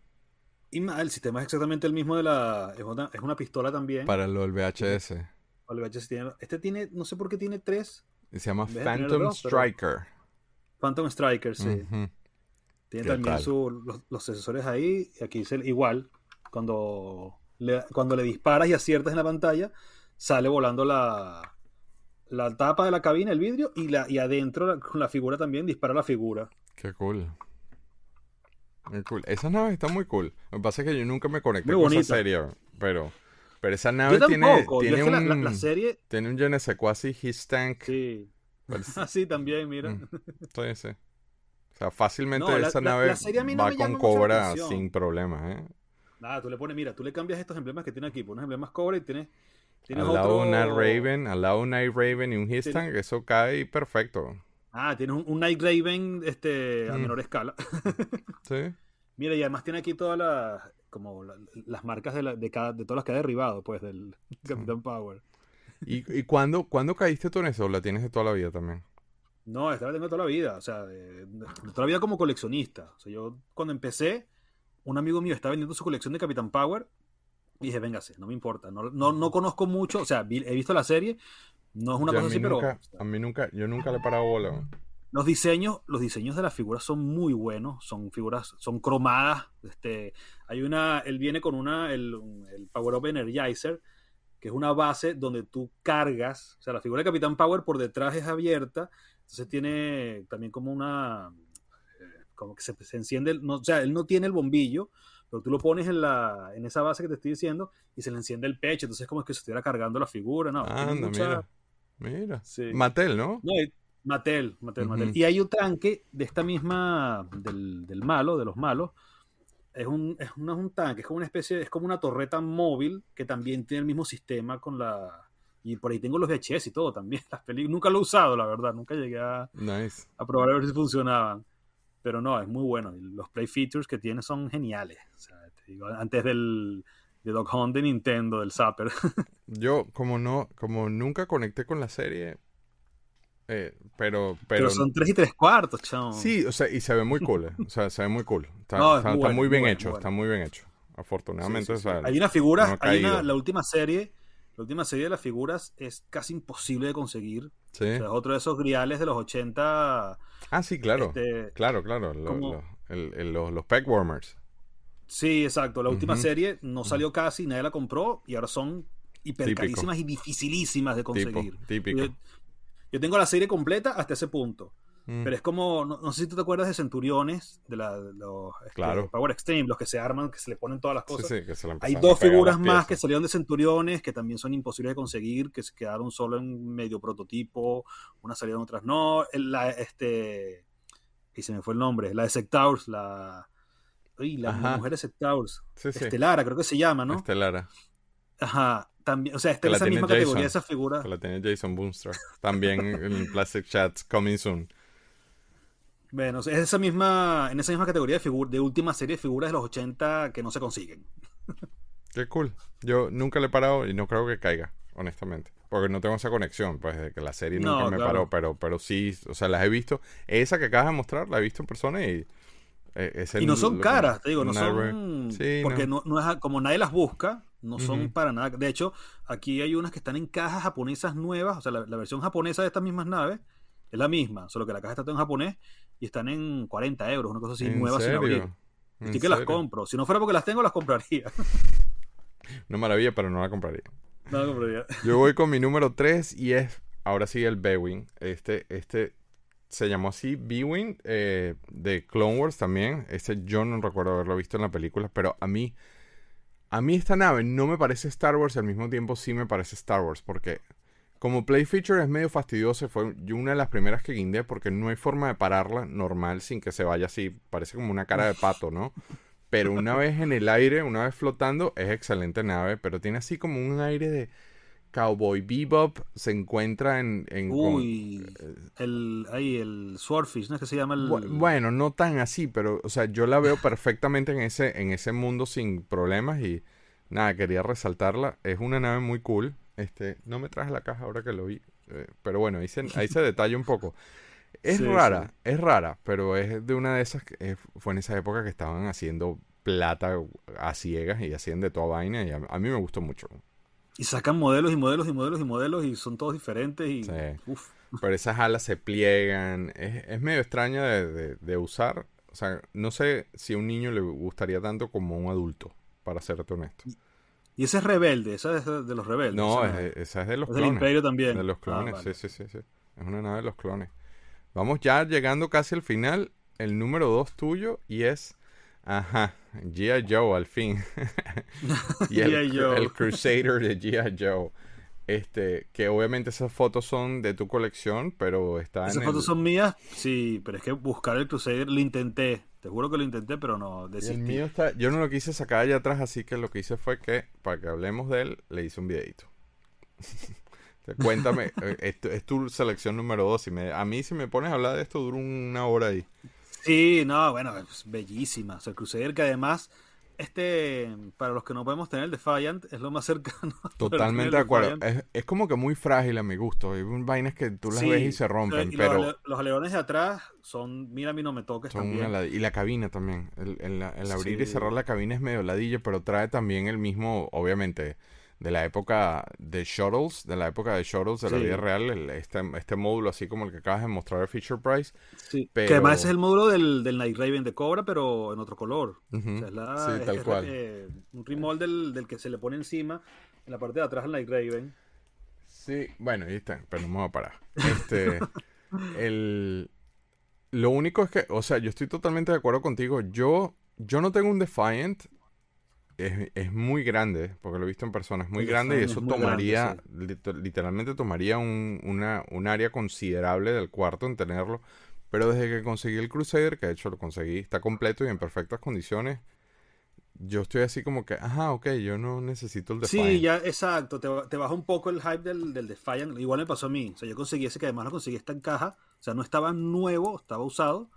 Y el sistema es exactamente el mismo de la. Es una, es una pistola también. Para lo del VHS. el VHS tiene, este tiene, no sé por qué tiene tres. Se llama Phantom Striker. Phantom Striker, sí. Tiene también su, los, sensores ahí. Y aquí dice igual. Cuando le, cuando le disparas y aciertas en la pantalla, sale volando la, la tapa de la cabina, el vidrio, y, la, y adentro con la figura también dispara la figura. Qué cool. Qué cool. Esa nave está muy cool. Lo que pasa es que yo nunca me conecté con esa serie, pero, pero esa nave tiene, tiene un, la, serie... tiene un je ne así, his tank. Sí. sí, también, mira. Mm. Sí, sí. O sea, fácilmente esa nave va con cobra sin problemas, ¿eh? Nada, tú le pones, mira, tú le cambias estos emblemas que tiene aquí, pones emblemas cobra y tienes, al lado otro... Night Raven, al lado un Night Raven y un Histan, eso cae perfecto. Ah, tienes un, Night Raven este, a menor escala. sí. Mira, y además tiene aquí todas las como las marcas de, de, cada, de todas las que ha derribado, pues, del Capitán Power. ¿Y, y cuándo, caíste tú en eso? ¿O la tienes de toda la vida también? No, esta la tengo toda la vida, o sea, de, toda la vida como coleccionista. O sea, yo cuando empecé, un amigo mío estaba vendiendo su colección de Capitán Power y dije, véngase, no me importa. No, no, conozco mucho, o sea, he visto la serie, no es una cosa así, pero... A mí nunca, yo nunca le he parado bola. Los diseños, los diseños de las figuras son muy buenos, son figuras, son cromadas. Este, hay una, él viene con una, el, el Power Up Energizer, que es una base donde tú cargas, o sea, la figura de Capitán Power por detrás es abierta, entonces tiene también como una, eh, como que se, enciende, no, o sea, él no tiene el bombillo, pero tú lo pones en, la, en esa base que te estoy diciendo y se le enciende el pecho, entonces es como que se estuviera cargando la figura, ¿no? Anda, mira, mira. Sí. Mattel, ¿no? No, Mattel, Mattel, Mattel. Y hay un tanque de esta misma, del, del malo, de los malos, es un, es, un tanque, es como una especie, es como una torreta móvil que también tiene el mismo sistema con la... Y por ahí tengo los VHS y todo también, las películas. Nunca lo he usado, la verdad, nunca llegué a, a probar a ver si funcionaban. Pero no, es muy bueno. los play features que tiene son geniales. antes del de Dog Hunt de Nintendo, del Zapper. Yo, como no, como nunca conecté con la serie, eh, pero, pero, son tres y tres cuartos, chao. Sí, o sea, y se ve muy cool. Eh. O sea, se ve muy cool. Está, está, muy, bien hecho, está muy bien hecho. Afortunadamente. hay una figura, hay una, la última serie, la última serie de las figuras es casi imposible de conseguir. Sí. O sea, otro de esos griales de los 80. Ah, sí, claro. Este, claro, claro. los, los Pegwarmers. Sí, exacto. La última serie no salió casi, nadie la compró y ahora son hipercarísimas y dificilísimas de conseguir. típico. Yo tengo la serie completa hasta ese punto. Mm. Pero es como, no, sé si tú te acuerdas de Centuriones, de, la, los este, Power Extreme, los que se arman, que se le ponen todas las cosas. Sí, sí, que se Hay dos figuras más que salieron de Centuriones, que también son imposibles de conseguir, que se quedaron solo en medio prototipo, unas salieron, otras no. La, este, y se me fue el nombre, la de Sectaurs, la... Uy, la mujer de Sectaurs. Estelara, creo que se llama, ¿no? Estelara. Ajá, también, o sea, está en esa misma categoría esa figura. Que la tiene Jason Boomster. También en Plastic Chats Coming Soon. Bueno, es esa misma, en esa misma categoría de, de última serie de figuras de los 80 que no se consiguen. Qué cool. Yo nunca le he parado y no creo que caiga, honestamente. Porque no tengo esa conexión, pues, de que la serie nunca me paró, pero, pero sí, o sea, las he visto. Esa que acabas de mostrar, la he visto en persona y... Eh, y no son caras, te digo, no son... porque no. No, es, como nadie las busca, no son para nada. De hecho, aquí hay unas que están en cajas japonesas nuevas. O sea, la, versión japonesa de estas mismas naves es la misma, solo que la caja está en japonés y están en 40 euros, una cosa así nueva sin abrir. Así que las compro. Si no fuera porque las tengo, las compraría. Una maravilla, pero no la compraría. No la compraría. Yo voy con mi número 3 y es, ahora sí, el Bewing. Este, este se llamó así, Bewing, eh, de Clone Wars también. Este yo no recuerdo haberlo visto en la película, pero a mí a mí esta nave no me parece Star Wars y al mismo tiempo sí me parece Star Wars porque como play feature es medio fastidioso, fue una de las primeras que guindé porque no hay forma de pararla normal sin que se vaya así, parece como una cara de pato, ¿no? Pero una vez en el aire, una vez flotando, es excelente nave, pero tiene así como un aire de Cowboy Bebop se encuentra en... en Uy, el, ahí, el Swordfish, ¿no es que se llama el... Bueno, no tan así, pero, o sea, yo la veo perfectamente en ese, en ese mundo sin problemas y nada, quería resaltarla. Es una nave muy cool. Este, no me traje la caja ahora que lo vi, eh, pero bueno, ahí se, ahí se detalla un poco. Es rara, es rara, pero es de una de esas que eh, fue en esa época que estaban haciendo plata a ciegas y hacían de toda vaina y a, mí me gustó mucho. Y sacan modelos y modelos y modelos y modelos y son todos diferentes y... Pero esas alas se pliegan, es, medio extraño de, usar. O sea, no sé si a un niño le gustaría tanto como a un adulto, para serte honesto. Y ese es rebelde, esa es de los rebeldes. No, esa es de los clones. del imperio también. De los ah, clones, sí, sí, sí, sí. Es una nave de los clones. Vamos ya llegando casi al final. El número dos tuyo y es. Ajá, G.I. Joe al fin. y el, Joe. el Crusader de G.I. Joe. Este, que obviamente esas fotos son de tu colección, pero está Esas fotos son mías, sí, pero es que buscar el Crusader lo intenté. Te juro que lo intenté, pero no El mío está, yo no lo quise sacar allá atrás, así que lo que hice fue que, para que hablemos de él, le hice un videito. Cuéntame, eh, es, tu selección número dos. Y me, a mí, si me pones a hablar de esto, dura una hora ahí. Sí, no, bueno, es bellísima. O sea, el Crusader que además, este, para los que no podemos tener el Defiant, es lo más cercano. Totalmente de acuerdo. Es, como que muy frágil a mi gusto. Hay vainas que tú las ves y se rompen. pero los, alerones de atrás son, mira, a mí no me toques también. y la cabina también. El, abrir y cerrar la cabina es medio ladillo, pero trae también el mismo, obviamente de la época de Shuttles, de la época de Shuttles de la vida real, este, este módulo así como el que acabas de mostrar de Feature Price. Sí, que además es el módulo del, del Night Raven de Cobra, pero en otro color. o sea, es la, sí, tal cual. un remol del, del, que se le pone encima en la parte de atrás al Night Raven. Sí, bueno, ahí está, pero no me voy a parar. Este, el, lo único es que, o sea, yo estoy totalmente de acuerdo contigo. Yo, yo no tengo un Defiant es, muy grande, porque lo he visto en personas, muy grande y eso tomaría, literalmente tomaría un, una, un área considerable del cuarto en tenerlo. Pero desde que conseguí el Crusader, que de hecho lo conseguí, está completo y en perfectas condiciones, yo estoy así como que, ajá, ok, yo no necesito el Defiant. Sí, ya, exacto, te, te baja un poco el hype del, del Defiant. Igual me pasó a mí, o sea, yo conseguí ese que además lo conseguí esta en caja, o sea, no estaba nuevo, estaba usado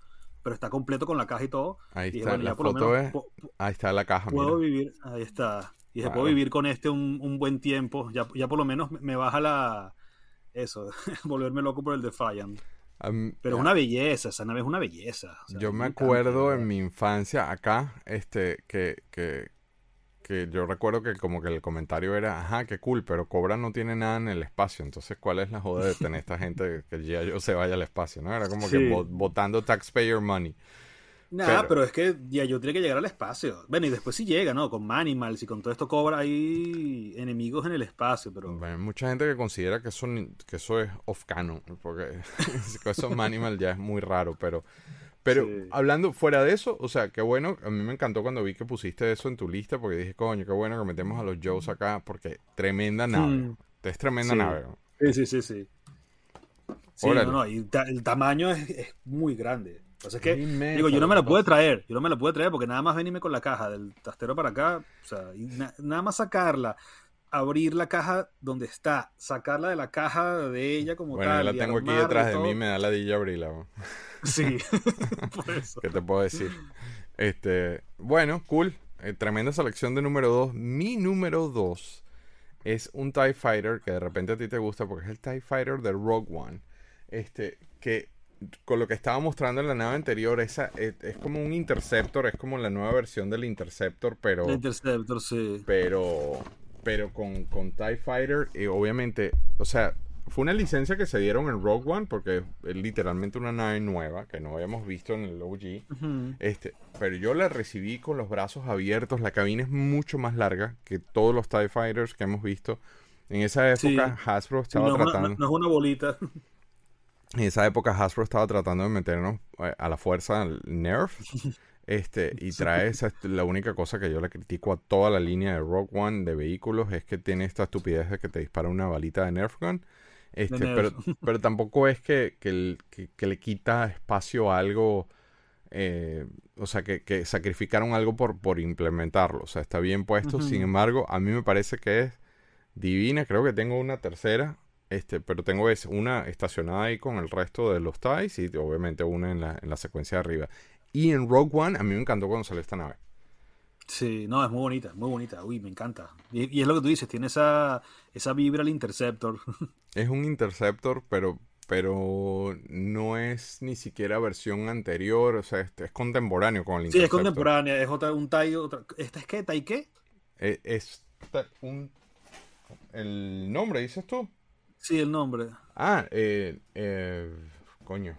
pero está completo con la caja y todo. Ahí está, la foto ahí está la caja. Puedo vivir, ahí está. Y se puedo vivir con este un, buen tiempo. Ya, ya por lo menos me baja la. Eso, volverme loco por el Defiant. pero es una belleza, esa nave es una belleza. yo me acuerdo en mi infancia acá, este, que, que, que yo recuerdo que como que el comentario era, ajá, qué cool, pero Cobra no tiene nada en el espacio, entonces ¿cuál es la joda de tener esta gente que ya yo se vaya al espacio, ¿no? Era como que votando taxpayer money. Nada, pero, es que ya yo tiene que llegar al espacio. Bueno, y después sí llega, ¿no? Con Manimals y con todo esto Cobra hay enemigos en el espacio, pero... Bueno, hay mucha gente que considera que eso, que eso es off-canon, porque eso Manimal ya es muy raro, pero... Pero hablando fuera de eso, o sea, qué bueno, a mí me encantó cuando vi que pusiste eso en tu lista, porque dije, coño, qué bueno que metemos a los Joes acá, porque tremenda nave. Hmm. Es tremenda nave. Sí, sí, sí, sí. Sí, no, no, y el tamaño es, muy grande. Entonces es que, digo, yo no me la pude traer, yo no me la pude traer porque nada más venirme con la caja del tastero para acá, o sea, y nada más sacarla, abrir la caja donde está, sacarla de la caja de ella como tal. Bueno, la tengo aquí detrás de mí, me da la dilla abrirla. Sí, por eso. ¿Qué te puedo decir? Este, bueno, cool. Eh, tremenda selección de número 2. Mi número 2 es un TIE Fighter que de repente a ti te gusta porque es el TIE Fighter de Rogue One. Este, que con lo que estaba mostrando en la nave anterior, esa es, como un Interceptor, es como la nueva versión del Interceptor, pero. Interceptor, sí. Pero. Pero con, con TIE Fighter, y obviamente, o sea, fue una licencia que se dieron en Rogue One porque es literalmente una nave nueva que no habíamos visto en el OG. este, pero yo la recibí con los brazos abiertos. La cabina es mucho más larga que todos los TIE Fighters que hemos visto. En esa época Hasbro estaba tratando... no, es una bolita. En esa época Hasbro estaba tratando de meternos eh, a la fuerza Nerf. Este, y trae esa, la única cosa que yo le critico a toda la línea de Rogue One de vehículos es que tiene esta estupidez de que te dispara una balita de Nerf gun. Este, pero, pero tampoco es que, que, le quita espacio a algo, eh, o sea, que, sacrificaron algo por, por implementarlo. O sea, está bien puesto. Sin embargo, a mí me parece que es divina. Creo que tengo una tercera, este, pero tengo es una estacionada ahí con el resto de los TIEs y obviamente una en la, en la secuencia de arriba. Y en Rogue One a mí me encantó cuando salió esta nave. Sí, no, es muy bonita, muy bonita. Uy, me encanta. Y, es lo que tú dices, tiene esa, esa vibra el Interceptor. Es un Interceptor, pero, pero no es ni siquiera versión anterior, o sea, es, es contemporáneo con el Interceptor. Sí, es contemporánea, es otra, un TIE, otra... ¿Esta es qué? ¿TIE qué? Es, es un... ¿El nombre dices tú? Sí, el nombre. Ah, eh, eh, coño.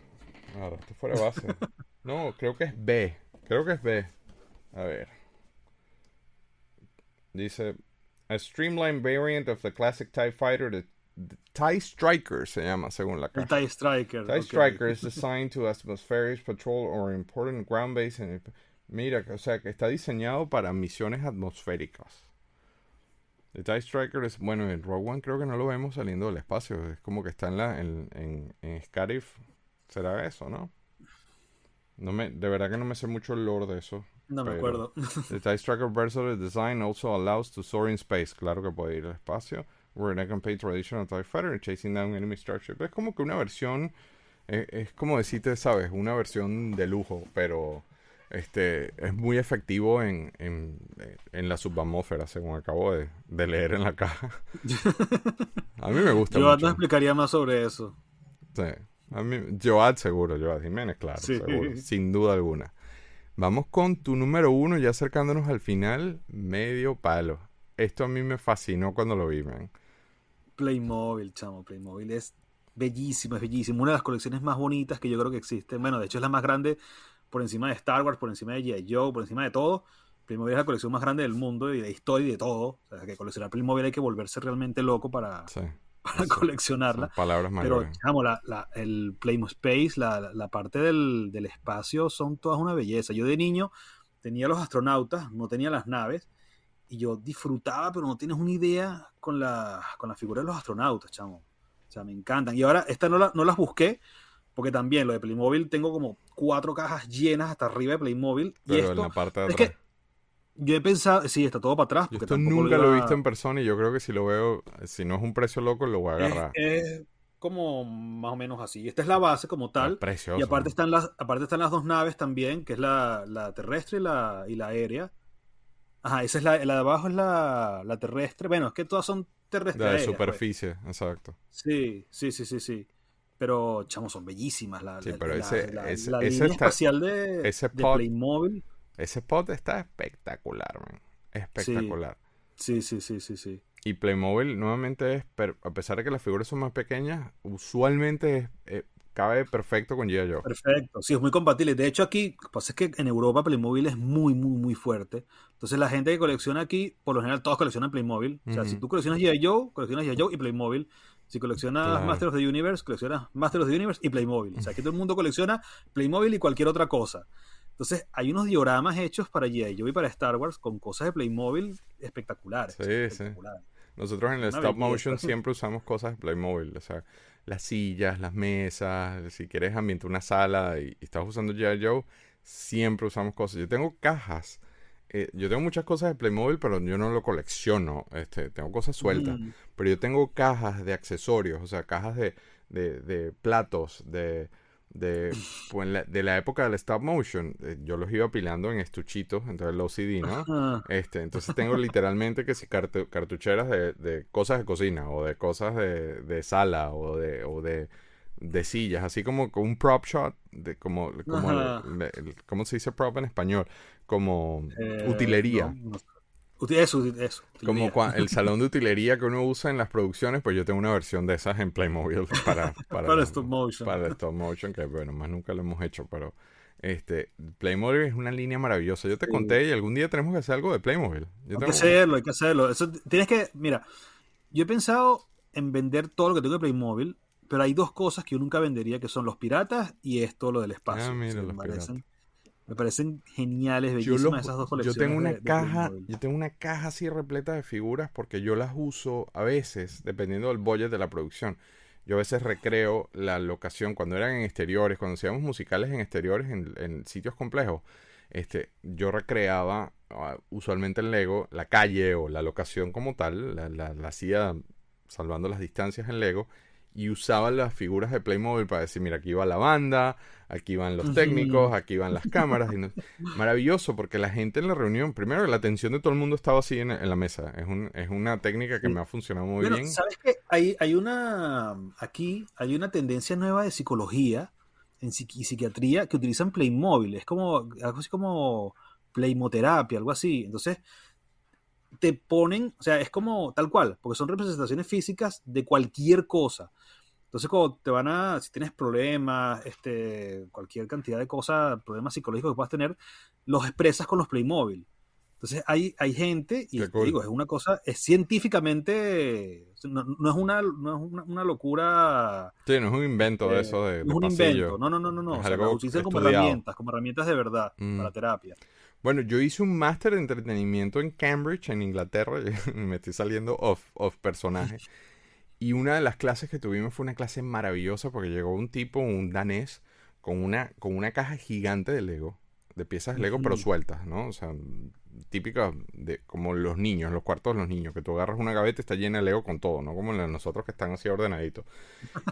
Ahora, esto fuera base. no, creo que es B. Creo que es B. A ver. Dice, a streamlined variant of the classic TIE fighter, the, TIE Striker se llama según la caja. TIE Striker. TIE Striker is designed to atmospheric patrol or important ground base. mira, o sea, que está diseñado para misiones atmosféricas. El TIE Striker es, bueno, en Rogue One creo que no lo vemos saliendo del espacio. Es como que está en la en, en, en Scarif. ¿Será eso, no? No me, de verdad que no me sé mucho el lore de eso. No me acuerdo. The TIE Striker versatile design also allows to soar in space. Claro que puede ir al espacio. Where can traditional TIE fighter chasing down enemy starship. Es como que una versión, eh, es como decirte, sabes, una versión de lujo, pero este es muy efectivo en, en, en la subatmósfera, según acabo de, de, leer en la caja. A mí me gusta Yo mucho. explicaría más sobre eso. Sí. A mí, Joad seguro, Joad Jiménez, claro, seguro, sin duda alguna. Vamos con tu número uno, ya acercándonos al final, medio palo. Esto a mí me fascinó cuando lo vi, man. Playmobil, chamo, Playmobil es bellísimo, es bellísimo. Una de las colecciones más bonitas que yo creo que existe. Bueno, de hecho es la más grande por encima de Star Wars, por encima de G.I. Joe, por encima de todo. Playmobil es la colección más grande del mundo y de historia y de todo. O sea, que coleccionar Playmobil hay que volverse realmente loco para, para coleccionarla. palabras mayores. Pero, digamos, la, la, el Playmo Space, la, la parte del, del, espacio, son todas una belleza. Yo de niño tenía los astronautas, no tenía las naves, y yo disfrutaba, pero no tienes una idea con la, con la figura de los astronautas, chamo. O sea, me encantan. Y ahora, esta no, la, no las busqué, porque también lo de Playmobil tengo como cuatro cajas llenas hasta arriba de Playmobil. Pero y esto, en la parte de es que yo he pensado, sí, está todo para atrás. Porque esto nunca lo, he visto en persona y yo creo que si lo veo, si no es un precio loco, lo voy a agarrar. Es, como más o menos así. Esta es la base como tal. precioso, y aparte están, las, aparte están las dos naves también, que es la, la terrestre y la, y la aérea. Ajá, esa es la, la de abajo es la, la terrestre. Bueno, es que todas son terrestres. De pues. superficie, exacto. Sí, sí, sí, sí, sí. Pero, chamo, son bellísimas. La, sí, pero ese, ese, la ese espacial de, ese de Playmobil. Ese spot está espectacular, man. Espectacular. Sí, sí, sí, sí, sí. Y Playmobil nuevamente es, a pesar de que las figuras son más pequeñas, usualmente es, eh, cabe perfecto con G.I. Joe. Perfecto, sí, es muy compatible. De hecho, aquí, lo que pasa es que en Europa Playmobil es muy, muy, muy fuerte. Entonces, la gente que colecciona aquí, por lo general, todos coleccionan Playmobil. O sea, si tú coleccionas G.I. Joe, coleccionas G.I. Joe y Playmobil. Si coleccionas claro. Master of the Universe, coleccionas Master of the Universe y Playmobil. O sea, aquí todo el mundo colecciona Playmobil y cualquier otra cosa. Entonces, hay unos dioramas hechos para G.I. Joe y para Star Wars con cosas de Playmobil espectaculares. Sí, espectaculares. sí. Nosotros en el stop motion siempre usamos cosas de Playmobil. O sea, las sillas, las mesas. Si quieres ambientar una sala y, y estás usando G.I. Joe, siempre usamos cosas. Yo tengo cajas. Eh, yo tengo muchas cosas de Playmobil, pero yo no lo colecciono. Este, tengo cosas sueltas. Mm. Pero yo tengo cajas de accesorios, o sea, cajas de, de, de platos, de de, pues, la, de la época del stop motion, eh, yo los iba apilando en estuchitos, entonces el OCD, ¿no? Este, entonces tengo literalmente que si cartu cartucheras de, de, cosas de cocina o de cosas de, de sala o de, o de, de sillas, así como con un prop shot, de como, como el, el, ¿cómo se dice prop en español? Como eh, utilería. No, no eso, eso. Como el salón de utilería que uno usa en las producciones, pues yo tengo una versión de esas en Playmobil para, para, para stop motion. Para stop motion, que bueno, más nunca lo hemos hecho, pero este Playmobil es una línea maravillosa. Yo te sí. conté y algún día tenemos que hacer algo de Playmobil. Yo hay que hacerlo, hay que hacerlo. Eso, tienes que, mira, yo he pensado en vender todo lo que tengo de Playmobil, pero hay dos cosas que yo nunca vendería, que son los piratas y esto, lo del espacio. Ah, mira, los parecen, me parecen geniales, bellísimas los, esas dos colecciones. Yo tengo una de, caja, de yo tengo una caja así repleta de figuras porque yo las uso a veces, dependiendo del budget de la producción. Yo a veces recreo la locación cuando eran en exteriores, cuando hacíamos musicales en exteriores, en, en sitios complejos. Este, yo recreaba ah, usualmente en Lego, la calle o la locación como tal, la, la, la hacía salvando las distancias en Lego y usaba las figuras de Playmobil para decir, mira, aquí va la banda, aquí van los técnicos, aquí van las cámaras. Maravilloso, porque la gente en la reunión, primero la atención de todo el mundo estaba así en, la mesa. Es, un, es una técnica que me ha funcionado muy bien. ¿Sabes qué? Hay, hay una, aquí hay una tendencia nueva de psicología en y psiquiatría que utilizan Playmobil. Es como, algo así como Playmoterapia, algo así. Entonces, te ponen, o sea, es como tal cual, porque son representaciones físicas de cualquier cosa. Entonces, cuando te van a, si tienes problemas, este, cualquier cantidad de cosas, problemas psicológicos que puedas tener, los expresas con los Playmobil. Entonces, hay, hay gente, y te digo, es una cosa, es científicamente, no, es, una, no es una, locura. Sí, no es un invento de eh, eso de. No es un invento, no, no, no, no. no. O sea, lo utilizan como herramientas, como herramientas de verdad mm. para terapia. Bueno, yo hice un máster de entretenimiento en Cambridge, en Inglaterra. me estoy saliendo off, off personaje. Y una de las clases que tuvimos fue una clase maravillosa porque llegó un tipo, un danés, con una, con una caja gigante de Lego, de piezas de Lego, pero sueltas, ¿no? O sea, típica de como los niños, los cuartos de los niños, que tú agarras una gaveta y está llena de Lego con todo, ¿no? Como nosotros que están así ordenaditos.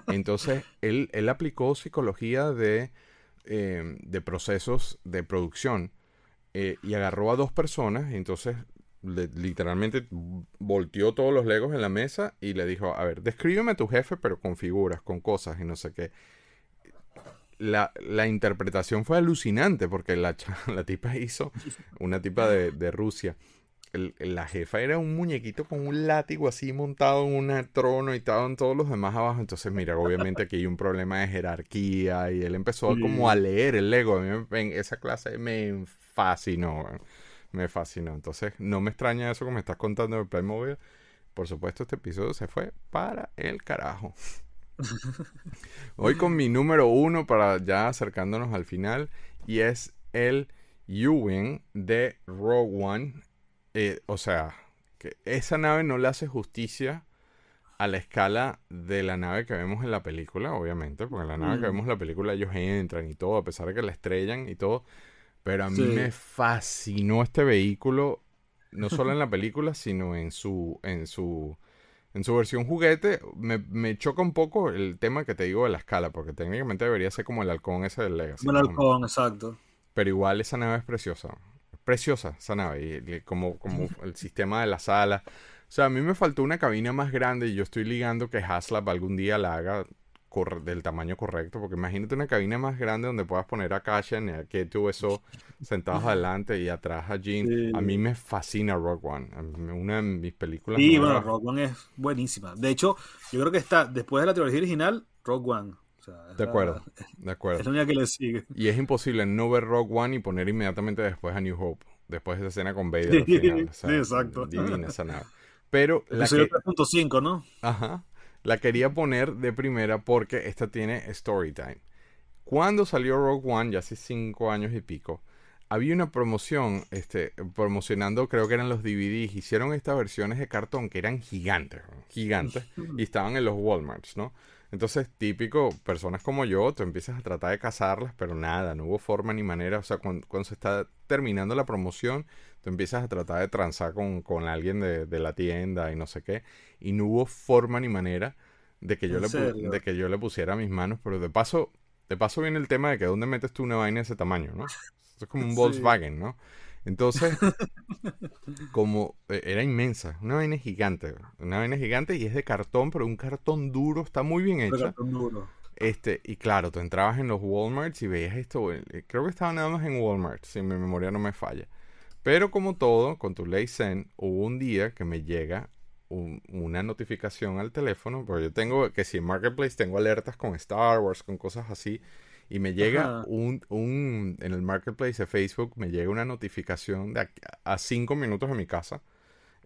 Entonces, él, él aplicó psicología de, eh, de procesos de producción eh, y agarró a dos personas y entonces literalmente volteó todos los legos en la mesa y le dijo, a ver, descríbeme a tu jefe pero con figuras, con cosas y no sé qué. La, la interpretación fue alucinante porque la, la tipa hizo, una tipa de, de Rusia, la jefa era un muñequito con un látigo así montado en un trono y estaban todos los demás abajo. Entonces, mira, obviamente aquí hay un problema de jerarquía y él empezó como a leer el Lego. A mí en esa clase me fascinó. Me fascinó. Entonces, no me extraña eso que me estás contando de Playmobil. Por supuesto, este episodio se fue para el carajo. Hoy con mi número uno para ya acercándonos al final. Y es el Ewing de Rogue One. Eh, o sea, que esa nave no le hace justicia a la escala de la nave que vemos en la película, obviamente, porque en la nave que vemos en la película ellos entran y todo, a pesar de que la estrellan y todo, pero a mí me fascinó este vehículo, no solo en la película, sino en su, en su, en su versión juguete. Me, me, choca un poco el tema que te digo de la escala, porque técnicamente debería ser como el halcón ese del Legacy. el halcón, exacto. Pero igual esa nave es preciosa. Preciosa esa nave. Y, como, como el sistema de la sala. O sea, a mí me faltó una cabina más grande y yo estoy ligando que Haslab algún día la haga del tamaño correcto, porque imagínate una cabina más grande donde puedas poner a Kasha y a Ketu eso sentados adelante y atrás a Jean. A mí me fascina Rock One, una de mis películas. Sí, bueno, Rock One es buenísima. De hecho, yo creo que está después de la trilogía original, Rock One. de acuerdo, de acuerdo. Es la única que le sigue. Y es imposible no ver Rock One y poner inmediatamente después a New Hope, después de esa escena con Vader al final. sí, exacto. Divina esa nave. Pero la que... 3.5, ¿no? Ajá. La quería poner de primera porque esta tiene story time. Cuando salió Rogue One, ya hace cinco años y pico, había una promoción, este, promocionando, creo que eran los DVDs, hicieron estas versiones de cartón que eran gigantes, gigantes, y estaban en los Walmarts, ¿no? Entonces, típico, personas como yo, tú empiezas a tratar de cazarlas, pero nada, no hubo forma ni manera, o sea, cuando, se está terminando la promoción, tú empiezas a tratar de transar con, con alguien de, de, la tienda y no sé qué, y no hubo forma ni manera de que yo, le, de que yo le pusiera mis manos, pero de paso, de paso viene el tema de que dónde metes tú una vaina de ese tamaño, ¿no? Esto es como un Volkswagen, ¿no? Entonces, como e, era inmensa, una vaina gigante, una vaina gigante y es de cartón, pero un cartón duro, está muy bien hecha. Este, y claro, tú entrabas en los Walmarts y veías esto, eh, creo que estaba nada más en Walmart, si mi memoria no me falla. Pero como todo, con tu ley Zen, hubo un día que me llega una notificación al teléfono, porque yo tengo, que si en Marketplace tengo alertas con Star Wars, con cosas así, y me llega un, un, en el marketplace de Facebook, me llega una notificación de a, cinco minutos de mi casa,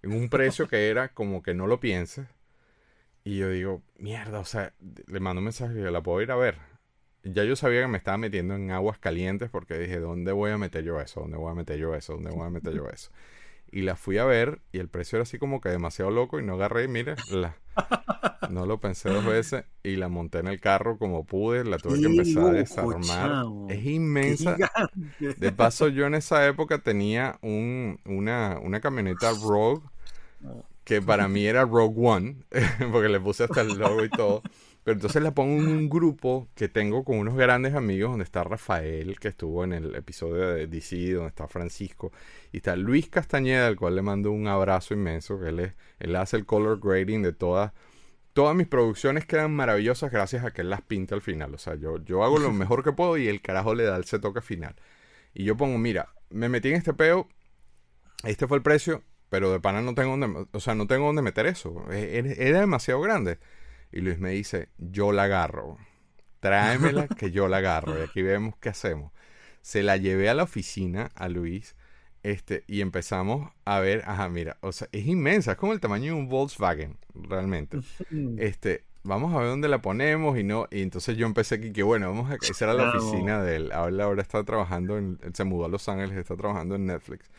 en un precio que era como que no lo pienses. Y yo digo, mierda, o sea, le mando un mensaje, la puedo ir a ver. Ya yo sabía que me estaba metiendo en aguas calientes porque dije, ¿dónde voy a meter yo eso? ¿Dónde voy a meter yo eso? ¿Dónde voy a meter yo eso? Y la fui a ver y el precio era así como que demasiado loco y no agarré, mire, la, No lo pensé dos veces y la monté en el carro como pude, la tuve que empezar a desarmar. Es inmensa. De paso, yo en esa época tenía un, una, una camioneta Rogue que para mí era Rogue One, porque le puse hasta el logo y todo. Pero entonces la pongo en un grupo que tengo con unos grandes amigos, donde está Rafael, que estuvo en el episodio de DC, donde está Francisco, y está Luis Castañeda, al cual le mando un abrazo inmenso, que él, es, él hace el color grading de todas. Todas mis producciones quedan maravillosas gracias a que él las pinta al final. O sea, yo, yo hago lo mejor que puedo y el carajo le da el toque final. Y yo pongo, mira, me metí en este peo, este fue el precio, pero de pana no tengo donde, o sea, no tengo donde meter eso. E, e, era demasiado grande. Y Luis me dice, yo la agarro. Tráemela que yo la agarro. Y aquí vemos qué hacemos. Se la llevé a la oficina a Luis. Este, y empezamos a ver, ajá, mira, o sea, es inmensa, es como el tamaño de un Volkswagen, realmente. Este, vamos a ver dónde la ponemos y no, y entonces yo empecé aquí que bueno, vamos a, esa era la oficina de él, ahora, ahora está trabajando, en, él se mudó a Los Ángeles, está trabajando en Netflix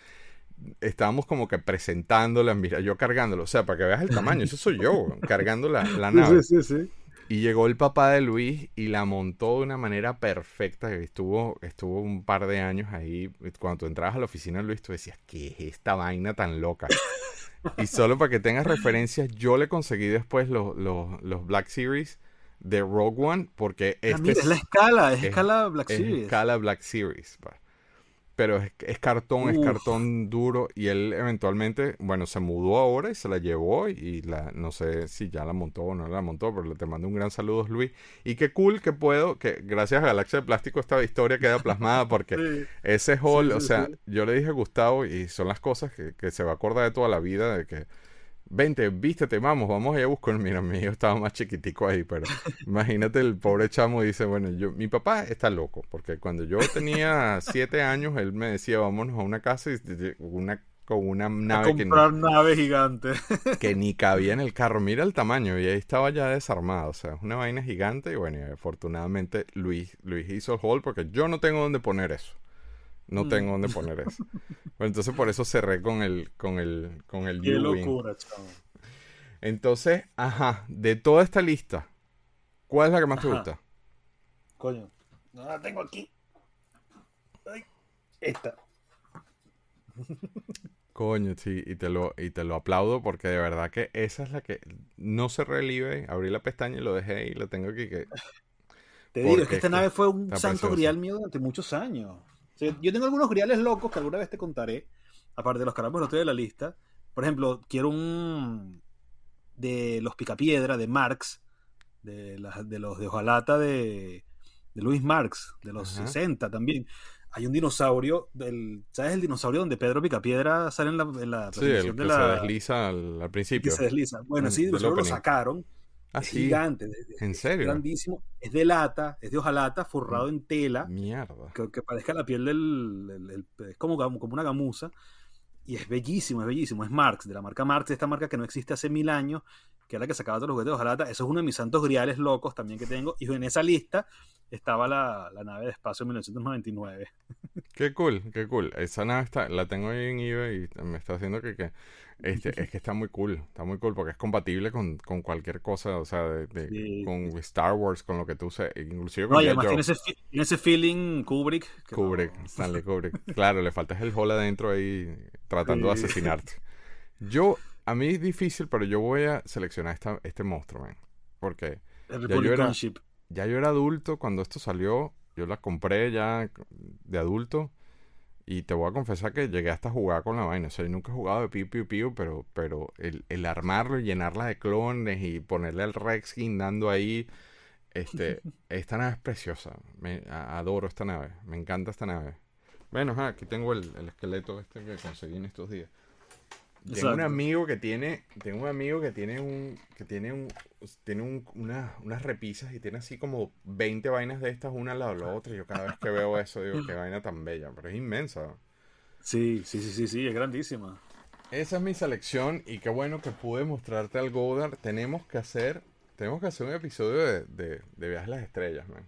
estábamos como que presentándola, mira, yo cargándolo, o sea, para que veas el tamaño, eso soy yo, cargando la, nave. Sí, sí, sí. Y llegó el papá de Luis y la montó de una manera perfecta. Estuvo, estuvo un par de años ahí. Cuando tú entrabas a la oficina de Luis, tú decías, ¿qué es esta vaina tan loca? y solo para que tengas referencias, yo le conseguí después los, los, Black Series de Rogue One, porque ah, este es, la escala, es, escala Black Series. escala Black Series pero es, cartón, es cartón duro. Y él eventualmente, bueno, se mudó ahora y se la llevó y la, no sé si ya la montó o no la montó, pero le te mando un gran saludo, Luis. Y qué cool que puedo, que gracias a Galaxia de Plástico esta historia queda plasmada porque ese hall, o sea, yo le dije a Gustavo y son las cosas que, que se va a acordar de toda la vida, de que vente, vístete, vamos, vamos a buscar. Mira, mi hijo estaba más chiquitico ahí, pero imagínate el pobre chamo dice, bueno, yo, mi papá está loco, porque cuando yo tenía siete años, él me decía, vámonos a una casa y una con una nave a comprar que nave gigante que ni cabía en el carro. Mira el tamaño y ahí estaba ya desarmado. O sea es una vaina gigante y bueno afortunadamente Luis Luis hizo el hall porque yo no tengo dónde poner eso no mm. tengo dónde poner eso. entonces por eso cerré con el con el con el Qué locura, Entonces, ajá, de toda esta lista, ¿cuál es la que más te gusta? Coño, no la tengo aquí. esta. Coño, sí, y te lo y te lo aplaudo porque de verdad que esa es la que no se relieve. Abrí la pestaña y lo dejé y lo tengo aquí que te digo, es que esta nave fue un santo grial mío durante muchos años yo tengo algunos griales locos que alguna vez te contaré, aparte de los carambos no estoy de la lista. Por ejemplo, quiero un de los Picapiedra, de Marx, de, de los de Ojalata de, de Luis Marx, de los 60 también. Hay un dinosaurio, del, ¿sabes el dinosaurio donde Pedro Picapiedra sale en la, en la sí, el que se desliza al, principio. Que se desliza. Bueno, sí, lo sacaron Ah, gigante. ¿En serio? grandísimo. Es de lata, es de hojalata, forrado en tela. Mierda. Que, parezca la piel del. es como, como una gamuza. Y es bellísimo, es bellísimo. Es Marx, de la marca Marx, esta marca que no existe hace mil años, que era la que sacaba todos los juguetes de hojalata. Eso es uno de mis santos griales locos también que tengo. Y en esa lista estaba la, nave de espacio en 1999. Qué cool, qué cool. Esa nave está, la tengo ahí en eBay y me está haciendo que, que este, es que está muy cool, está muy cool porque es compatible con, cualquier cosa, o sea, de, con Star Wars, con lo que tú uses, inclusive con No, y además tiene ese, tiene ese, feeling Kubrick. Kubrick, Stanley Kubrick. claro, le falta el hall adentro ahí tratando de asesinarte. Yo, a mí es difícil, pero yo voy a seleccionar esta, este monstruo, man. Porque ya yo, era, ya yo era adulto cuando esto salió, yo la compré ya de adulto y te voy a confesar que llegué hasta a jugar con la vaina. O sea, yo nunca he jugado de piu piu piu, pero, pero el, el armarlo y llenarla de clones y ponerle el Rex dando ahí. Este, esta nave es preciosa. Me, adoro esta nave. Me encanta esta nave. Bueno, aquí tengo el, el esqueleto este que conseguí en estos días. Tengo un amigo que tiene, tengo un amigo que tiene un, que tiene un, tiene un, unas repisas y tiene así como 20 vainas de estas una al lado de la otra. Y yo cada vez que veo eso digo, qué vaina tan bella, pero es inmensa. Sí, sí, sí, sí, sí, es grandísima. Esa es mi selección y qué bueno que pude mostrarte al Godard. Tenemos que hacer, tenemos que hacer un episodio de, de, de Viajes a las Estrellas, man.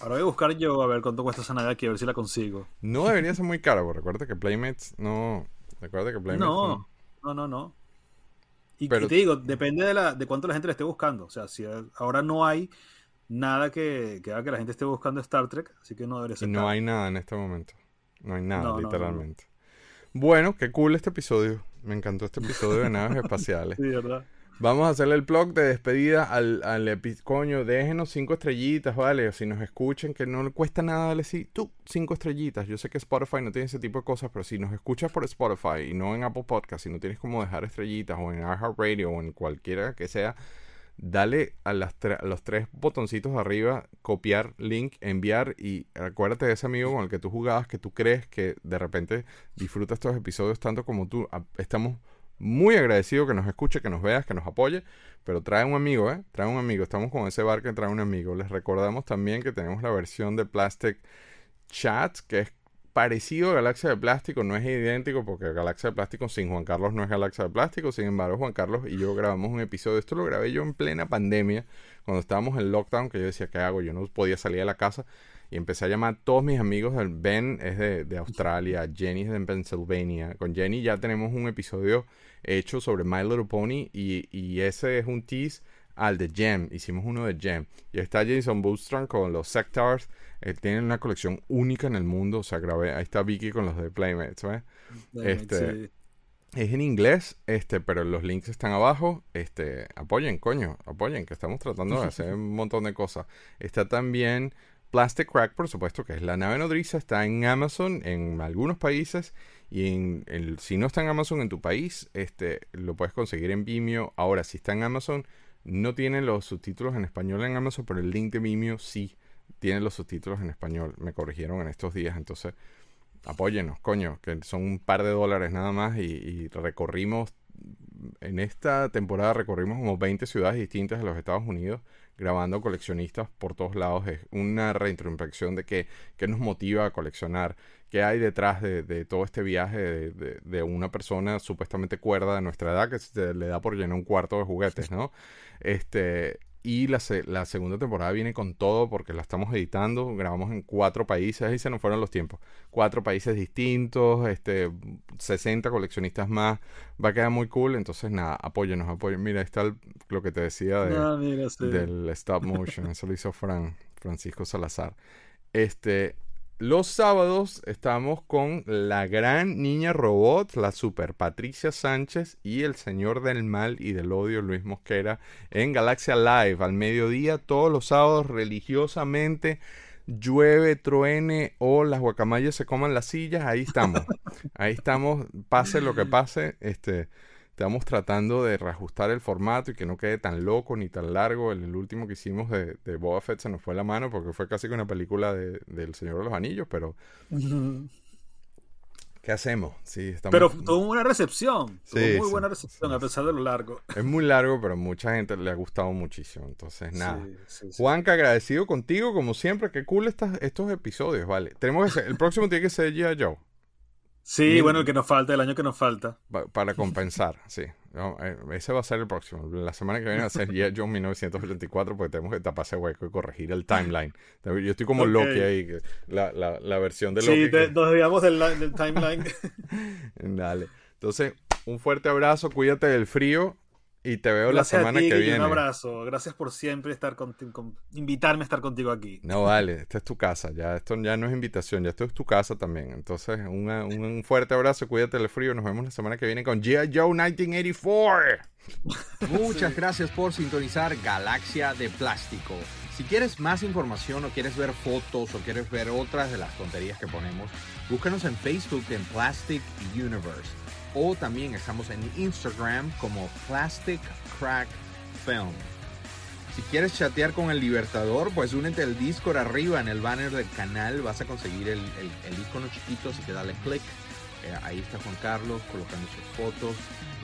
Ahora voy a buscar yo a ver cuánto cuesta esa nave aquí, a ver si la consigo. No debería ser muy caro, porque recuerda que Playmates no, Recuerda que No, no, no, no. Y, te digo, depende de, la, de cuánto la gente le esté buscando. O sea, si ahora no hay nada que, haga que la gente esté buscando Star Trek, así que no debería ser. no hay nada en este momento. No hay nada, literalmente. bueno, qué cool este episodio. Me encantó este episodio de naves espaciales. Sí, ¿verdad? Vamos a hacerle el blog de despedida al, al coño, déjenos cinco estrellitas, ¿vale? Si nos escuchen, que no le cuesta nada darle sí, tú, cinco estrellitas. Yo sé que Spotify no tiene ese tipo de cosas, pero si nos escuchas por Spotify y no en Apple Podcast, si no tienes como dejar estrellitas o en iHeartRadio o en cualquiera que sea, dale a, las a los tres botoncitos de arriba, copiar, link, enviar y acuérdate de ese amigo con el que tú jugabas, que tú crees que de repente disfruta estos episodios tanto como tú. Estamos muy agradecido que nos escuche, que nos veas, que nos apoye, pero trae un amigo, ¿eh? Trae un amigo. Estamos con ese bar que trae un amigo. Les recordamos también que tenemos la versión de Plastic Chat, que es parecido a Galaxia de Plástico, no es idéntico porque Galaxia de Plástico sin Juan Carlos no es Galaxia de Plástico, sin embargo Juan Carlos y yo grabamos un episodio, esto lo grabé yo en plena pandemia, cuando estábamos en lockdown, que yo decía, ¿qué hago? Yo no podía salir de la casa y empecé a llamar a todos mis amigos. Ben es de, de Australia, Jenny es de Pennsylvania. Con Jenny ya tenemos un episodio hecho sobre My Little Pony y, y ese es un tease al de Gem. Hicimos uno de Gem. Y está Jason Bootstrand con los Sectars. Eh, tienen una colección única en el mundo. O sea, grabé. Ahí está Vicky con los de Playmates. Este, Es en inglés, este, pero los links están abajo. Este, apoyen, coño, apoyen, que estamos tratando de hacer un montón de cosas. Está también Plastic Crack, por supuesto, que es la nave nodriza, está en Amazon en algunos países y en el, si no está en Amazon en tu país, este, lo puedes conseguir en Vimeo. Ahora, si está en Amazon, no tiene los subtítulos en español en Amazon, pero el link de Vimeo sí tiene los subtítulos en español. Me corrigieron en estos días, entonces apóyenos, coño, que son un par de dólares nada más y, recorrimos, en esta temporada recorrimos como 20 ciudades distintas de los Estados Unidos grabando coleccionistas por todos lados. Es una reintrospección de qué, qué nos motiva a coleccionar, qué hay detrás de, todo este viaje de, una persona supuestamente cuerda de nuestra edad que se le da por llenar un cuarto de juguetes, ¿no? Este, y la, la, segunda temporada viene con todo porque la estamos editando. Grabamos en cuatro países. Ahí se nos fueron los tiempos. Cuatro países distintos. Este, 60 coleccionistas más. Va a quedar muy cool. Entonces, nada, apóyenos, apóyenos. Mira, ahí está lo que te decía de, ah, del stop motion. Eso lo hizo Fran, Francisco Salazar. Este, los sábados estamos con la gran niña robot, la super Patricia Sánchez y el señor del mal y del odio Luis Mosquera en Galaxia Live al mediodía todos los sábados religiosamente llueve, truene o las guacamayas se coman las sillas, ahí estamos. Ahí estamos, pase lo que pase, este estamos tratando de reajustar el formato y que no quede tan loco ni tan largo. El, último que hicimos de, de, Boba Fett se nos fue la mano porque fue casi que una película de, del Señor de los Anillos, pero... ¿Qué hacemos? Sí, estamos... Pero tuvo una recepción. Tuvo muy buena recepción, a pesar de lo largo. Es muy largo, pero mucha gente le ha gustado muchísimo. Entonces, nada. Juanca, agradecido contigo, como siempre. Qué cool estas, estos episodios, ¿vale? Tenemos que el próximo tiene que ser ya Joe. Sí, bueno, el que nos falta, el año que nos falta. Para compensar, sí. Eh, ese va a ser el próximo. La semana que viene va a ser G.I. Joe 1984 porque tenemos que tapar ese hueco y corregir el timeline. Yo estoy como Loki ahí, la, la, la, versión de Loki. Sí, nos digamos del, del timeline. Dale. Entonces, un fuerte abrazo, cuídate del frío y te veo la semana que viene. Un abrazo. Gracias por siempre estar con, invitarme a estar contigo aquí. No, vale, esta es tu casa. Ya esto ya no es invitación, ya esto es tu casa también. Entonces, un fuerte abrazo, cuídate del frío. Nos vemos la semana que viene con G.I. Joe 1984. Muchas gracias por sintonizar Galaxia de Plástico. Si quieres más información o quieres ver fotos o quieres ver otras de las tonterías que ponemos, búscanos en Facebook en Plastic Universe o también estamos en Instagram como Plastic Crack Film. Si quieres chatear con el Libertador, pues únete al Discord arriba en el banner del canal. Vas a conseguir el, el, icono chiquito, así que dale click. Eh, ahí está Juan Carlos colocando sus fotos,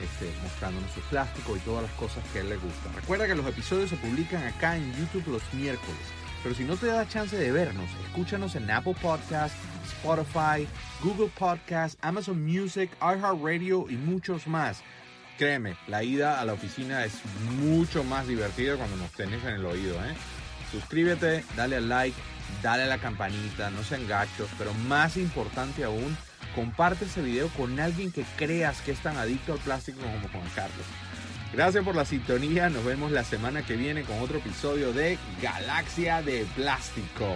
este, mostrándonos su plástico y todas las cosas que él le gustan. Recuerda que los episodios se publican acá en YouTube los miércoles. Pero si no te da chance de vernos, escúchanos en Apple Podcasts, Spotify, Google Podcasts, Amazon Music, iHeartRadio y muchos más. Créeme, la ida a la oficina es mucho más divertida cuando nos tenés en el oído. ¿eh? Suscríbete, dale al like, dale a la campanita, no sean gachos, pero más importante aún, comparte ese video con alguien que creas que es tan adicto al plástico como Juan Carlos. Gracias por la sintonía. Nos vemos la semana que viene con otro episodio de Galaxia de Plástico.